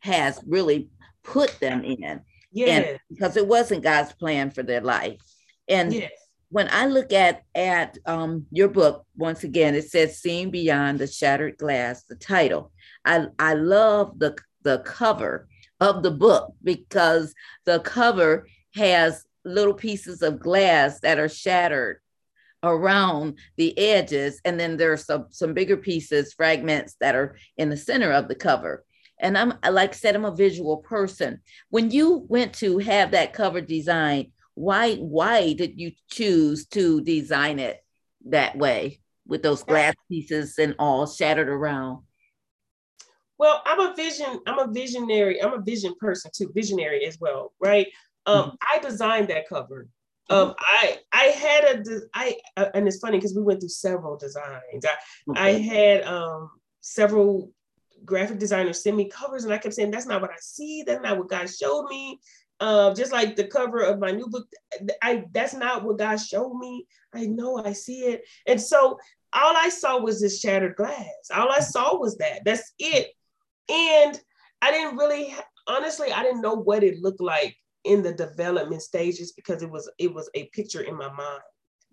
Speaker 1: has really put them in
Speaker 2: Yes,
Speaker 1: because it wasn't god's plan for their life and
Speaker 2: yes.
Speaker 1: When I look at at um, your book, once again, it says "Seeing Beyond the Shattered Glass." The title. I I love the the cover of the book because the cover has little pieces of glass that are shattered around the edges, and then there's some some bigger pieces, fragments that are in the center of the cover. And I'm like I said, I'm a visual person. When you went to have that cover designed, why why did you choose to design it that way with those glass pieces and all shattered around
Speaker 2: Well, I'm a vision, I'm a visionary, I'm a vision person too, visionary as well, right? Um, I designed that cover. Um, I I had a I uh, and it's funny because we went through several designs. I I had um several graphic designers send me covers, and I kept saying that's not what I see. That's not what God showed me. Uh, just like the cover of my new book, I that's not what God showed me. I know I see it, and so all I saw was this shattered glass. All I saw was that. That's it. And I didn't really, honestly, I didn't know what it looked like in the development stages because it was it was a picture in my mind.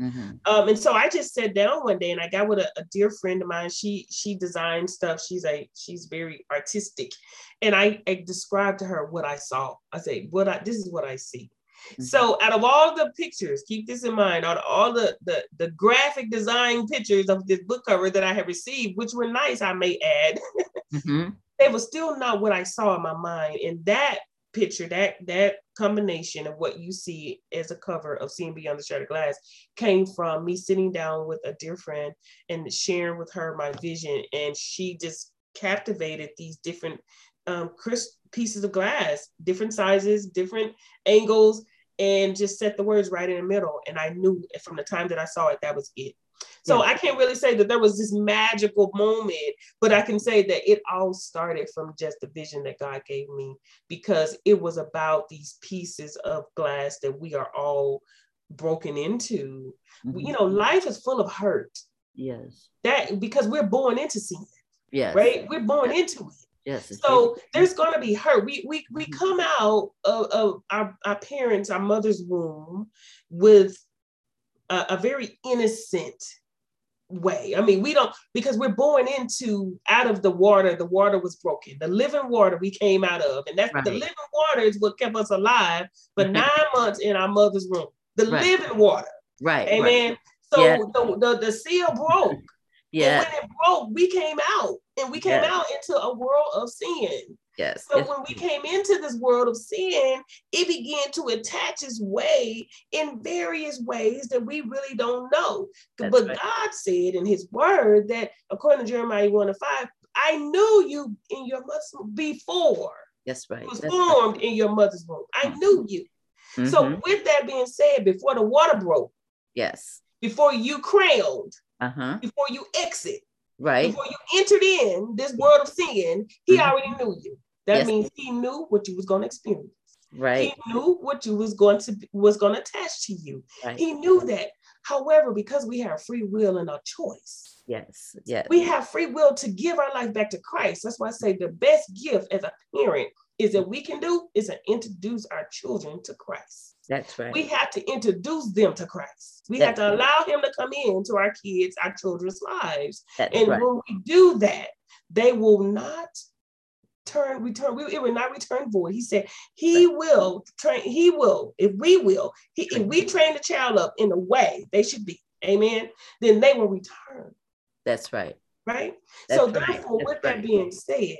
Speaker 1: Mhm.
Speaker 2: Um, and so I just sat down one day and I got with a, a dear friend of mine. She she designs stuff. She's a she's very artistic, and I, I described to her what I saw. I said, "What I this is what I see."
Speaker 1: Mhm.
Speaker 2: So out of all the pictures, keep this in mind, out of all the, the the graphic design pictures of this book cover that I have received, which were nice, I may add,
Speaker 1: Mhm.
Speaker 2: they were still not what I saw in my mind. And that picture, that that combination of what you see as a cover of Seeing Beyond the Shattered Glass came from me sitting down with a dear friend and sharing with her my vision. And she just captivated these different um, crisp pieces of glass, different sizes, different angles, and just set the words right in the middle. And I knew from the time that I saw it, that was it. So
Speaker 1: Yeah.
Speaker 2: I can't really say that there was this magical moment, but I can say that it all started from just the vision that God gave me because it was about these pieces of glass that we are all broken into.
Speaker 1: Mhm.
Speaker 2: You know, life is full of hurt.
Speaker 1: yes
Speaker 2: That because we're born into sin,
Speaker 1: yes
Speaker 2: right? We're born into it.
Speaker 1: yes
Speaker 2: So there's going to be hurt. We we we
Speaker 1: Mhm.
Speaker 2: come out of, of our, our parents, our mother's womb, with a, a very innocent way. I mean, we don't because we're born into out of the water. The water was broken. The living water we came out of, and that's the living water is what kept us alive for
Speaker 1: Right.
Speaker 2: nine months in our mother's womb. The
Speaker 1: Right.
Speaker 2: living water.
Speaker 1: right right.
Speaker 2: Amen. So
Speaker 1: Yeah.
Speaker 2: the, the the seal broke.
Speaker 1: yeah
Speaker 2: And when it broke, we came out, and we came
Speaker 1: Yes.
Speaker 2: out into a world of sin.
Speaker 1: Yes
Speaker 2: So
Speaker 1: it's
Speaker 2: when we came into this world of sin, it began to attach its way in various ways that we really don't know.
Speaker 1: That's
Speaker 2: but
Speaker 1: right.
Speaker 2: God said in his word that according to Jeremiah 1 and 5, I knew you in your mother's womb before
Speaker 1: that's right
Speaker 2: was
Speaker 1: that's
Speaker 2: formed in your mother's womb. I
Speaker 1: Mhm.
Speaker 2: knew you. So
Speaker 1: Mhm.
Speaker 2: with that being said, before the water broke,
Speaker 1: yes
Speaker 2: before you crowned,
Speaker 1: uh-huh.
Speaker 2: before you exit,
Speaker 1: right,
Speaker 2: before you entered in this world of sin, he
Speaker 1: Mhm.
Speaker 2: already knew you. That
Speaker 1: Yes.
Speaker 2: means he knew what you was going to experience.
Speaker 1: right,
Speaker 2: He knew what you was going to was going to attach to you.
Speaker 1: right.
Speaker 2: He knew that. However, because we have free will and a choice,
Speaker 1: yes, yes,
Speaker 2: we have free will to give our life back to Christ. That's why I say the best gift as a parent is that we can do is to introduce our children to Christ.
Speaker 1: that's right.
Speaker 2: We have to introduce them to Christ. We have
Speaker 1: That's
Speaker 2: to
Speaker 1: right.
Speaker 2: allow him to come into our kids, our children's lives.
Speaker 1: That's
Speaker 2: And
Speaker 1: right.
Speaker 2: when we do that, they will not turn return we, it will not return void. He said he will train he will if we will he, if we train the child up in the way they should be amen then they will return.
Speaker 1: That's right.
Speaker 2: right?
Speaker 1: That's
Speaker 2: so
Speaker 1: right.
Speaker 2: therefore
Speaker 1: That's
Speaker 2: with that being said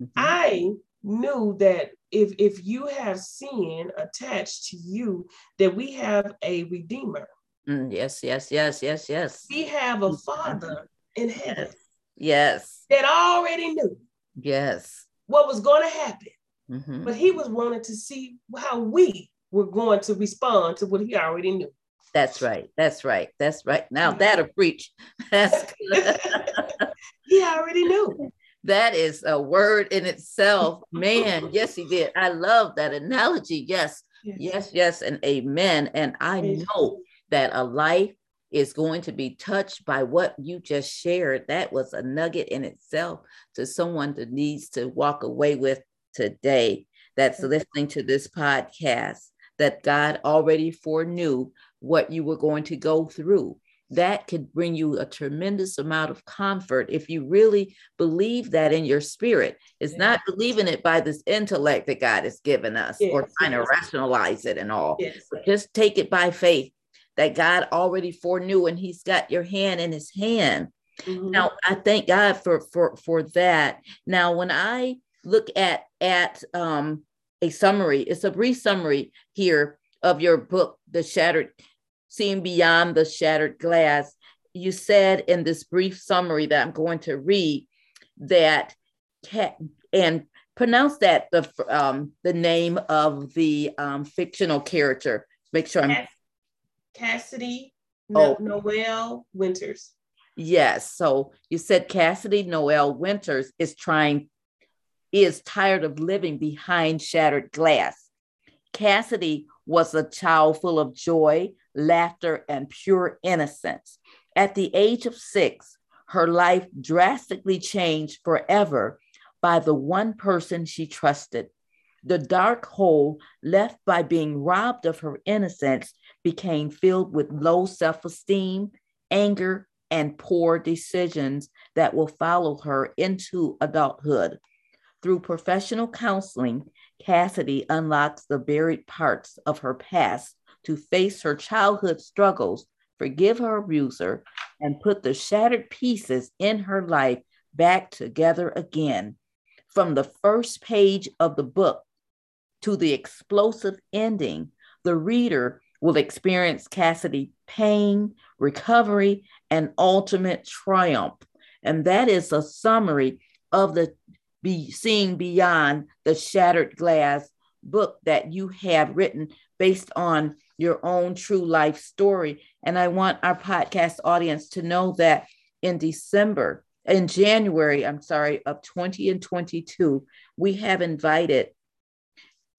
Speaker 1: Mhm.
Speaker 2: i knew that if if you have sin attached to you that we have a redeemer.
Speaker 1: Mm, yes, yes, yes, yes, yes,
Speaker 2: we have a
Speaker 1: Mhm.
Speaker 2: father in heaven.
Speaker 1: Yes,
Speaker 2: that already knew.
Speaker 1: Yes.
Speaker 2: What was going to happen
Speaker 1: Mhm.
Speaker 2: but he was wanting to see how we were going to respond to what he already knew.
Speaker 1: That's right. That's right. That's right. Now
Speaker 2: Yeah.
Speaker 1: that'll preach. That's good.
Speaker 2: he already knew.
Speaker 1: that is a word in itself. Man, yes, he did. I love that analogy. Yes, yes, yes, and amen. And I
Speaker 2: Yes.
Speaker 1: know that a life is going to be touched by what you just shared. That was a nugget in itself to someone that needs to walk away with today that's listening to this podcast that God already foreknew what you were going to go through. That could bring you a tremendous amount of comfort if you really believe that in your spirit. It's
Speaker 2: Yeah.
Speaker 1: not believing it by this intellect that God has given us or
Speaker 2: Yes,
Speaker 1: trying to rationalize it and all
Speaker 2: Yes.
Speaker 1: just take it by faith that God already foreknew and he's got your hand in his hand.
Speaker 2: Mhm.
Speaker 1: Now I thank God for for for that. Now when I look at at um a summary, it's a brief summary here of your book, The Shattered Seeing Beyond the Shattered Glass. You said in this brief summary that I'm going to read that cat and pronounce that the um the name of the um fictional character. Make sure I'm
Speaker 2: Cass- Kassidie no-
Speaker 1: Oh.
Speaker 2: Noel Winters.
Speaker 1: Yes. So you said Kassidie Noel Winters is trying, is tired of living behind shattered glass. Kassidie was a child full of joy, laughter, and pure innocence. At the age of six, her life drastically changed forever by the one person she trusted. The dark hole left by being robbed of her innocence became filled with low self esteem, anger, and poor decisions that will follow her into adulthood. Through professional counseling, Kassidie unlocks the buried parts of her past to face her childhood struggles, forgive her abuser, and put the shattered pieces in her life back together again. From the first page of the book to the explosive ending, the reader will experience Kassidie pain, recovery, and ultimate triumph. And that is a summary of the be seeing beyond the shattered glass book that you have written based on your own true life story. And I want our podcast audience to know that in December, in January, I'm sorry, of 20 and 22, we have invited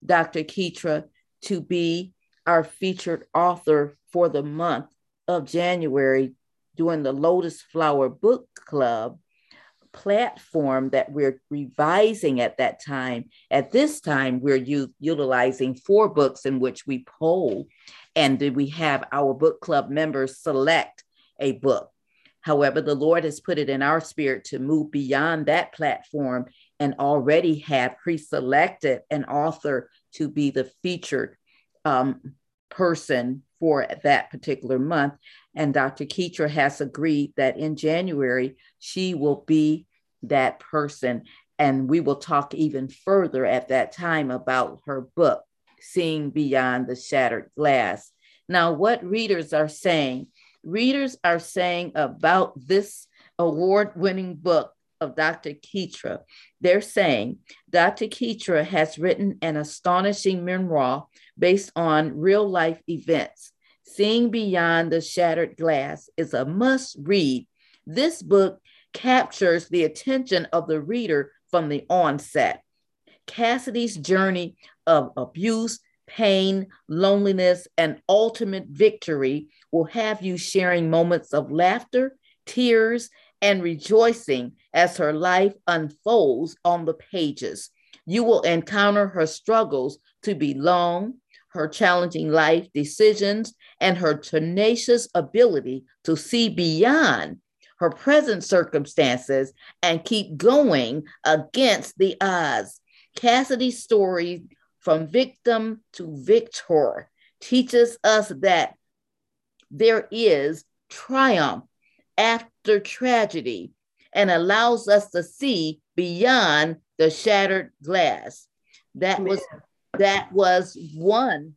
Speaker 1: Dr. Ketra to be our featured author for the month of January during the Lotus Flower Book Club platform that we're revising at that time. At this time, we're u- utilizing four books in which we poll, and then we have our book club members select a book. However, the Lord has put it in our spirit to move beyond that platform and already have pre selected an author to be the featured um, person for that particular month. And Dr. Ketra has agreed that in January, she will be that person. And we will talk even further at that time about her book, Seeing Beyond the Shattered Glass. Now, what readers are saying, readers are saying about this award winning book of Dr. Ketra, they're saying Dr. Ketra has written an astonishing memoir based on real life events. Seeing Beyond the Shattered Glass is a must read. This book captures the attention of the reader from the onset. Kassidie's journey of abuse, pain, loneliness, and ultimate victory will have you sharing moments of laughter, tears, and rejoicing as her life unfolds on the pages. You will encounter her struggles to belong, her challenging life decisions, and her tenacious ability to see beyond her present circumstances and keep going against the odds. Kassidie's story from victim to victor teaches us that there is triumph after tragedy and allows us to see beyond the shattered glass. That was that was one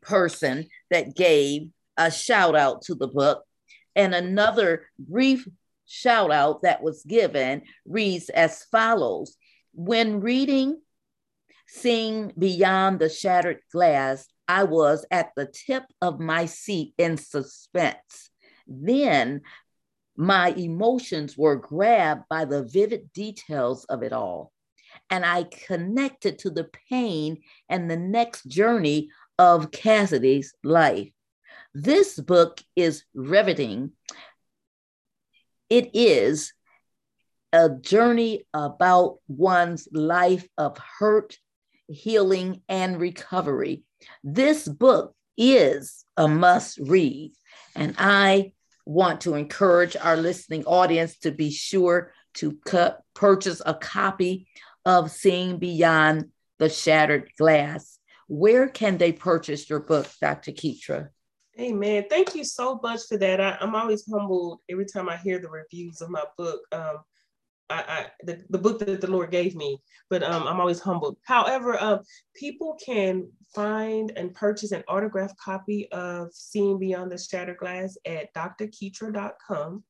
Speaker 1: person that gave a shout out to the book and another brief shout out that was given reads as follows When reading Seeing Beyond the Shattered Glass, I was at the tip of my seat in suspense. Then my emotions were grabbed by the vivid details of it all. And I connected to the pain and the next journey of Kassidie's life. This book is riveting. It is a journey about one's life of hurt, healing, and recovery. This book is a must read. And I want to encourage our listening audience to be sure to purchase a copy of Seeing Beyond the Shattered Glass. Where can they purchase your book, Dr. Ketra?
Speaker 2: Amen. Thank you so much for that. I, am always humbled every time I hear the reviews of my book. Um, I, I the, the book that the Lord gave me, but um, I'm always humbled. However, um, people can find and purchase an autographed copy of Seeing Beyond the Shattered Glass at drketra.com.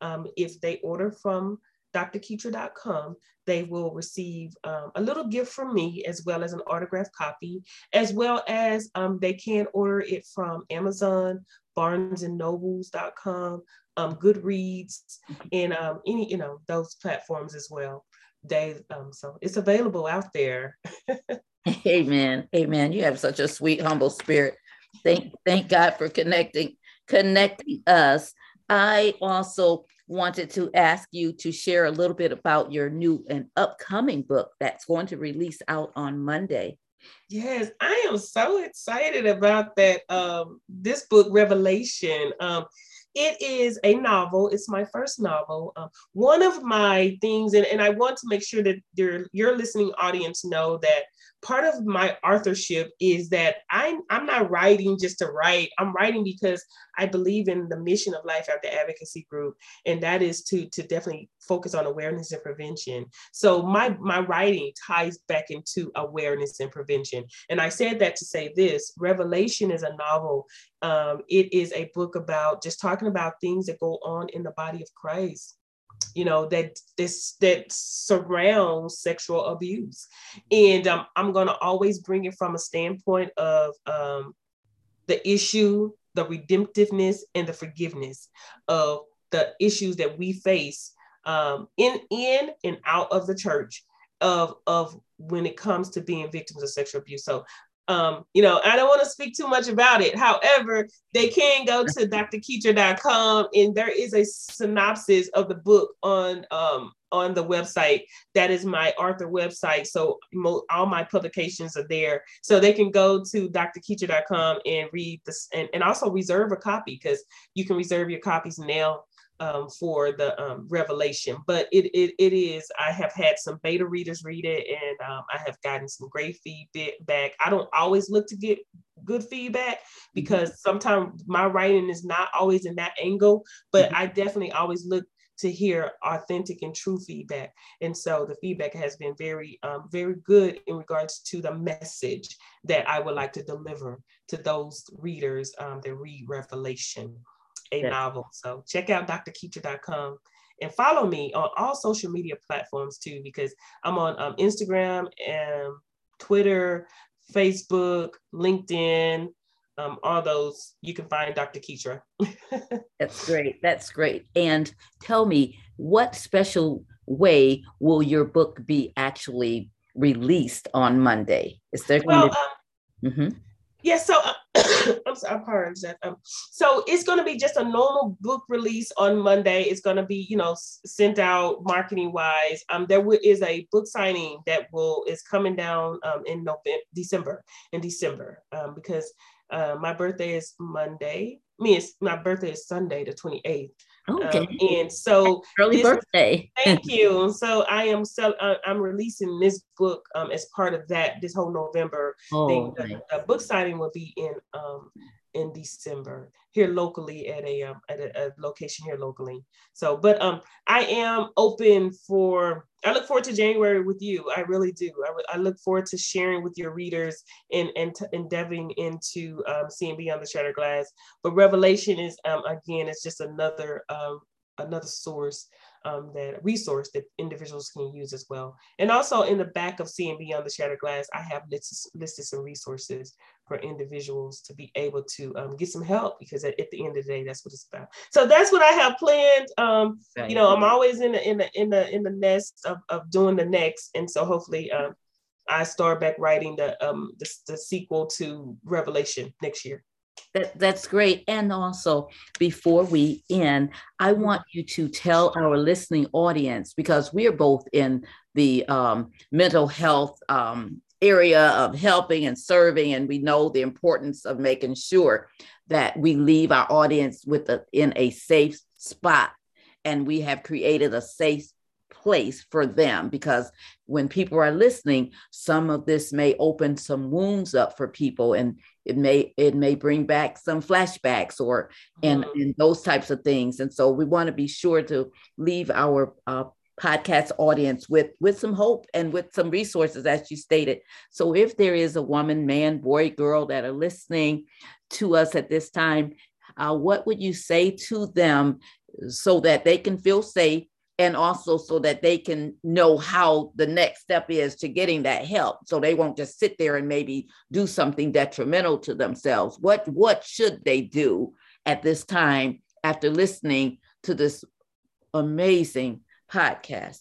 Speaker 2: Um, if they order from drketra.com, they will receive um, a little gift from me as well as an autographed copy, as well as um, they can order it from Amazon, barnesandnobles.com, um, Goodreads, and um, any, you know, those platforms as well. They, um, so it's available out there.
Speaker 1: Amen. Amen. You have such a sweet, humble spirit. Thank, thank God for connecting, connecting us. I also wanted to ask you to share a little bit about your new and upcoming book that's going to release out on Monday.
Speaker 2: Yes, I am so excited about that. Um, this book, Revelation. Um, it is a novel. It's my first novel. Um, one of my things, and, and I want to make sure that your, your listening audience know that part of my authorship is that I'm, I'm not writing just to write. I'm writing because I believe in the mission of Life After Advocacy Group, and that is to, to definitely focus on awareness and prevention. So my, my writing ties back into awareness and prevention. And I said that to say this, Revelation is a novel. Um, it is a book about just talking about things that go on in the body of Christ you know that this that surrounds sexual abuse. And um, i'm to always bring it from a standpoint of um, the issue the redemptiveness and the forgiveness of the issues that we face um, in in and out of the church of of when it comes to being victims of sexual abuse. So um, you know, I don't want to speak too much about it. However, they can go to drketra.com and there is a synopsis of the book on um, on the website. That is my author website. So mo- all my publications are there. So they can go to drketra.com and read this and, and also reserve a copy because you can reserve your copies now um, for the um, revelation. But it, it, it is, I have had some beta readers read it and um, I have gotten some great feedback. I don't always look to get good feedback mm-hmm. because sometimes my writing is not always in that angle, but mm-hmm. I definitely always look to hear authentic and true feedback. And so the feedback has been very, um, very good in regards to the message that I would like to deliver to those readers um, that read Revelation a novel. So check out drketra.com and follow me on all social media platforms too, because I'm on um, Instagram and Twitter, Facebook, LinkedIn, um, all those you can find Dr. Ketra.
Speaker 1: That's great. That's great. And tell me, what special way will your book be actually released on Monday? Is there
Speaker 2: well, to- um, mm-hmm. Yeah, so uh, I'm sorry, I'm pardon that. Um, so it's going to be just a normal book release on Monday. It's going to be, you know, sent out marketing wise. Um, there w- is a book signing that will is coming down um, in November, December, in December, um, because uh, my birthday is Monday. Me, it's my birthday is Sunday, the 28th. Okay. Um, and so
Speaker 1: early birthday.
Speaker 2: thank you. So I am so uh, I'm releasing this book um, as part of that this whole November oh, thing. The, the, book signing will be in um, in December here locally at a um, at a, a, location here locally. So, but um, I am open for. I look forward to January with you. I really do. I, I look forward to sharing with your readers and and t- endeavoring into um, seeing beyond the shattered glass. But Revelation is um, again, it's just another um, another source um, that resource that individuals can use as well. And also in the back of Seeing Beyond the Shattered Glass, I have listed, listed some resources for individuals to be able to um, get some help because at, at, the end of the day, that's what it's about. So that's what I have planned. Um, you know, I'm always in the in the in the in the nest of, of doing the next, and so hopefully. Um, I start back writing the um the, the sequel to Revelation next year.
Speaker 1: That, that's great. And also, before we end, I want you to tell our listening audience, because we are both in the um, mental health um, area of helping and serving, and we know the importance of making sure that we leave our audience with a, in a safe spot. And we have created a safe place for them because when people are listening some of this may open some wounds up for people and it may it may bring back some flashbacks or and, mm-hmm. and those types of things and so we want to be sure to leave our uh, podcast audience with with some hope and with some resources as you stated. So if there is a woman man boy girl that are listening to us at this time uh, what would you say to them so that they can feel safe and also so that they can know how the next step is to getting that help? So they won't just sit there and maybe do something detrimental to themselves. What what should they do at this time after listening to this amazing podcast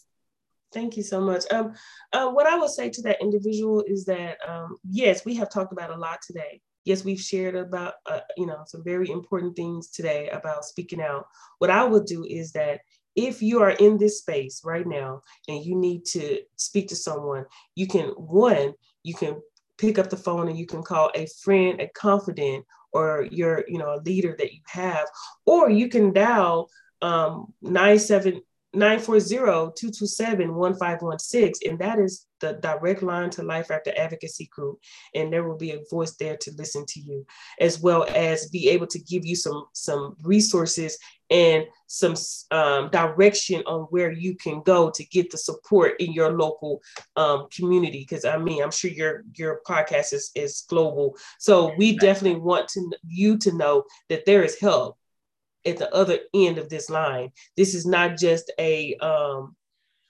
Speaker 2: Thank you so much. Um, uh, what I would say to that individual is that um, yes, we have talked about a lot today. Yes, we've shared about uh, you know some very important things today about speaking out. What I would do is that if you are in this space right now and you need to speak to someone, you can one, you can pick up the phone and you can call a friend, a confidant, or your, you know, a leader that you have, or you can dial um, 97 940-227-1516 and that is the direct line to life after advocacy group and there will be a voice there to listen to you as well as be able to give you some some resources and some um, direction on where you can go to get the support in your local um, community because i mean i'm sure your your podcast is, is global. So we definitely want to you to know that there is help at the other end of this line. This is not just a um,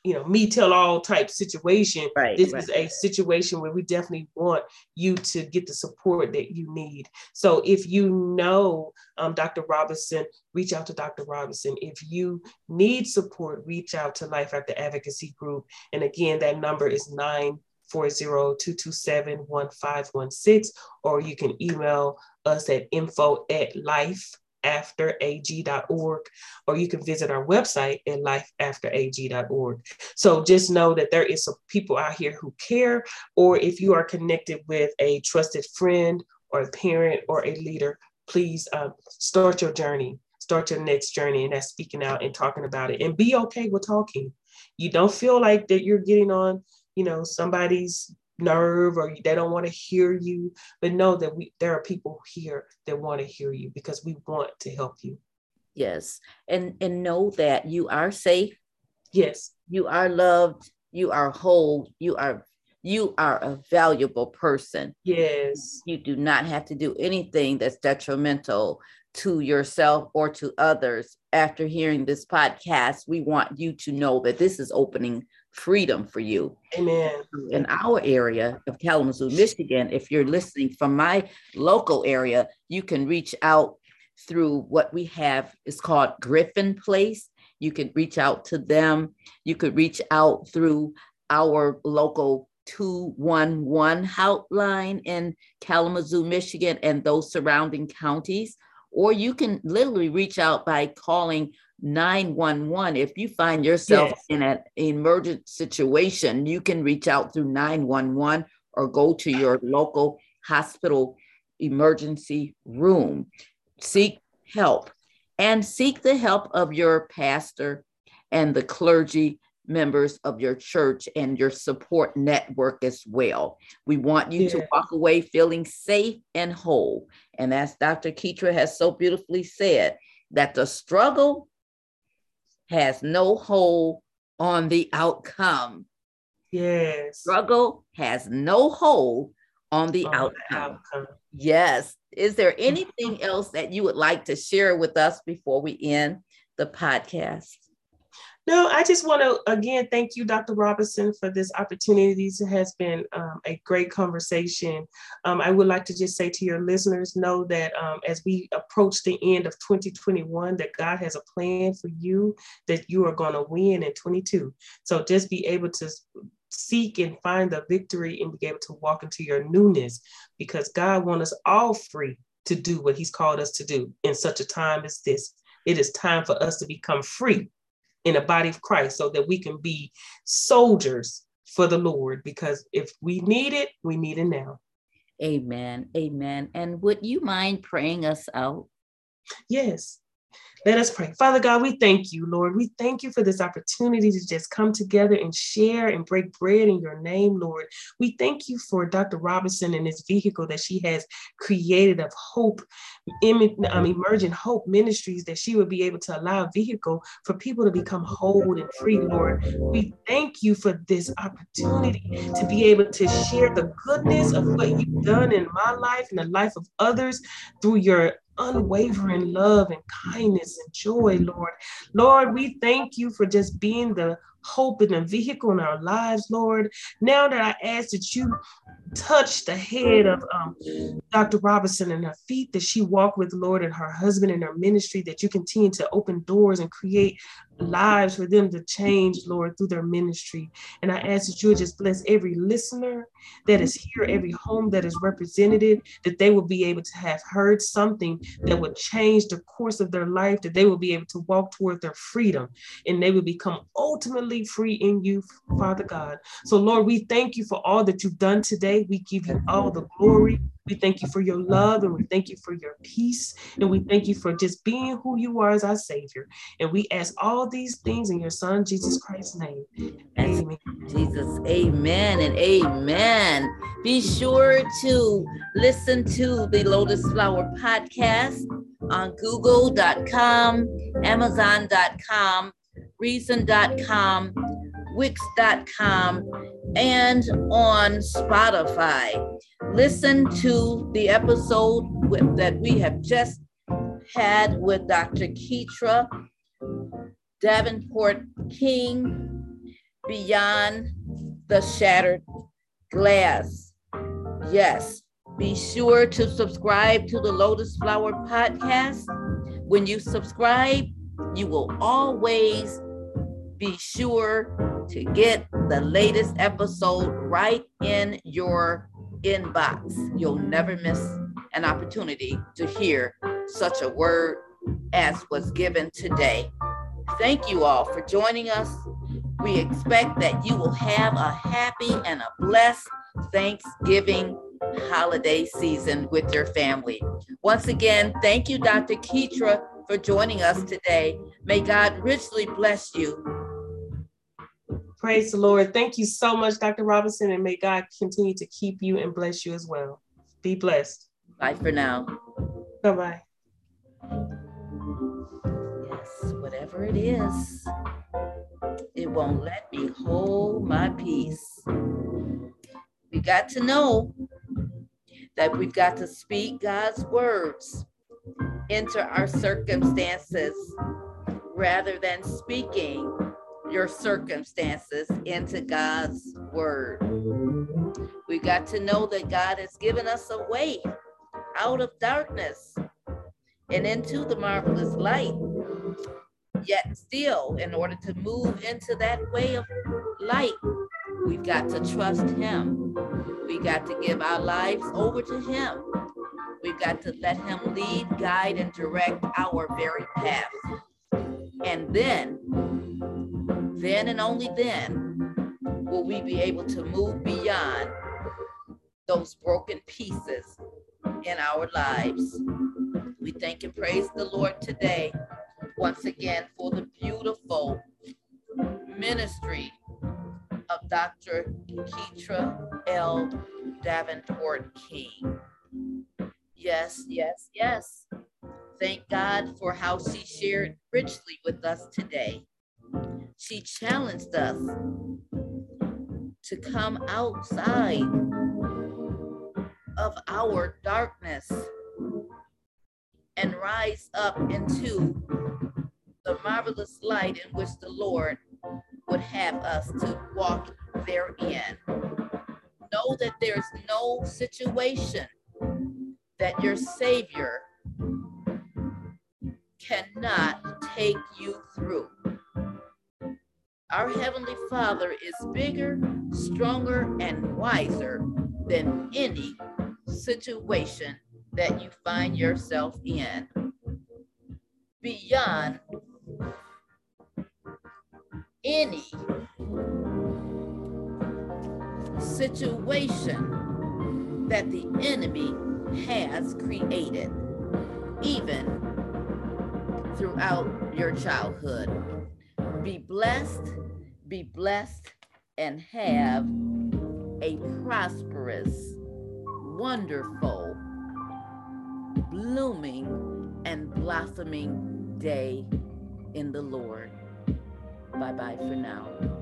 Speaker 2: you know, me tell all type situation. Right, this right. is a situation where we definitely want you to get the support that you need. So if you know um, Dr. Robinson, reach out to Dr. Robinson. If you need support, reach out to Life After Advocacy Group. And again, that number is 940-227-1516, or you can email us at info at life lifeafterag.org, or you can visit our website at lifeafterag.org. So just know that there is some people out here who care, or if you are connected with a trusted friend or a parent or a leader, please um, start your journey, start your next journey, and that's speaking out and talking about it, and be okay with talking. You don't feel like that you're getting on, you know, somebody's nerve or they don't want to hear you but know that we there are people here that want to hear you because we want to help you.
Speaker 1: Yes and and know that you are safe.
Speaker 2: Yes.
Speaker 1: You are loved. You are whole. You are you are a valuable person.
Speaker 2: Yes.
Speaker 1: You do not have to do anything that's detrimental to yourself or to others. After hearing this podcast we want you to know that this is opening freedom for you.
Speaker 2: Amen.
Speaker 1: In our area of Kalamazoo, Michigan, if you're listening from my local area, you can reach out through what we have is called Gryphon Place. You can reach out to them. You could reach out through our local 211 hotline in Kalamazoo, Michigan, and those surrounding counties. Or you can literally reach out by calling 911. If you find yourself yes. in an emergent situation, you can reach out through 911 or go to your local hospital emergency room. Seek help and seek the help of your pastor and the clergy members of your church and your support network as well. We want you yeah. to walk away feeling safe and whole. And as Dr. Ketra has so beautifully said, that the struggle has no hold on the outcome.
Speaker 2: Yes.
Speaker 1: Struggle has no hold on the, on outcome. the outcome. Yes. Is there mm-hmm. anything else that you would like to share with us before we end the podcast?
Speaker 2: No, I just want to again thank you, Dr. Robinson, for this opportunity. This has been um, a great conversation. Um, I would like to just say to your listeners, know that um, as we approach the end of 2021, that God has a plan for you, that you are going to win in 22. So just be able to seek and find the victory and be able to walk into your newness because God wants us all free to do what He's called us to do in such a time as this. It is time for us to become free in the body of Christ so that we can be soldiers for the Lord because if we need it, we need it now.
Speaker 1: Amen. Amen. And would you mind praying us out?
Speaker 2: Yes. Let us pray. Father God, we thank you, Lord. We thank you for this opportunity to just come together and share and break bread in your name, Lord. We thank you for Dr. Robinson and this vehicle that she has created of hope, um, emerging hope ministries that she would be able to allow a vehicle for people to become whole and free, Lord. We thank you for this opportunity to be able to share the goodness of what you've done in my life and the life of others through your unwavering love and kindness and joy, Lord. Lord, we thank you for just being the hope and the vehicle in our lives, Lord. Now that I ask that you touch the head of um, Dr. Robinson and her feet that she walked with, Lord, and her husband and her ministry, that you continue to open doors and create lives for them to change, Lord, through their ministry. And I ask that you would just bless every listener that is here, every home that is represented, that they will be able to have heard something that would change the course of their life, that they will be able to walk toward their freedom and they will become ultimately free in you, Father God. So, Lord, we thank you for all that you've done today. We give you all the glory. We thank you for your love and we thank you for your peace. And we thank you for just being who you are as our Savior. And we ask all these things in your Son, Jesus Christ's name.
Speaker 1: Amen. Jesus, amen and amen. Be sure to listen to the Lotus Flower podcast on google.com, amazon.com, reason.com, wix.com, and on Spotify. Listen to the episode with, that we have just had with Dr. Ketra Davenport King, Beyond the Shattered Glass. Yes, be sure to subscribe to the Lotus Flower Podcast. When you subscribe, you will always be sure to get the latest episode right in your inbox. You'll never miss an opportunity to hear such a word as was given today. Thank you all for joining us. We expect that you will have a happy and a blessed Thanksgiving holiday season with your family. Once again, thank you, Dr. Ketra, for joining us today. May God richly bless you
Speaker 2: Praise the Lord. Thank you so much, Dr. Robinson, and may God continue to keep you and bless you as well. Be blessed.
Speaker 1: Bye for now.
Speaker 2: Bye bye.
Speaker 1: Yes, whatever it is, it won't let me hold my peace. We got to know that we've got to speak God's words into our circumstances rather than speaking your circumstances into God's word. We got to know that God has given us a way out of darkness and into the marvelous light. Yet, still, in order to move into that way of light, we've got to trust Him. We got to give our lives over to Him. We've got to let Him lead, guide, and direct our very path. And then, then and only then, will we be able to move beyond those broken pieces in our lives. We thank and praise the Lord today once again for the beautiful ministry of Dr. Ketra L. Davenport King. Yes, yes, yes. Thank God for how she shared richly with us today. She challenged us to come outside of our darkness and rise up into the marvelous light in which the Lord would have us to walk therein. Know that there's no situation that your Savior cannot take you through. Our Heavenly Father is bigger, stronger, and wiser than any situation that you find yourself in. Beyond any situation that the enemy has created, even throughout your childhood. Be blessed, be blessed, and have a prosperous, wonderful, blooming, and blossoming day in the Lord. Bye bye for now.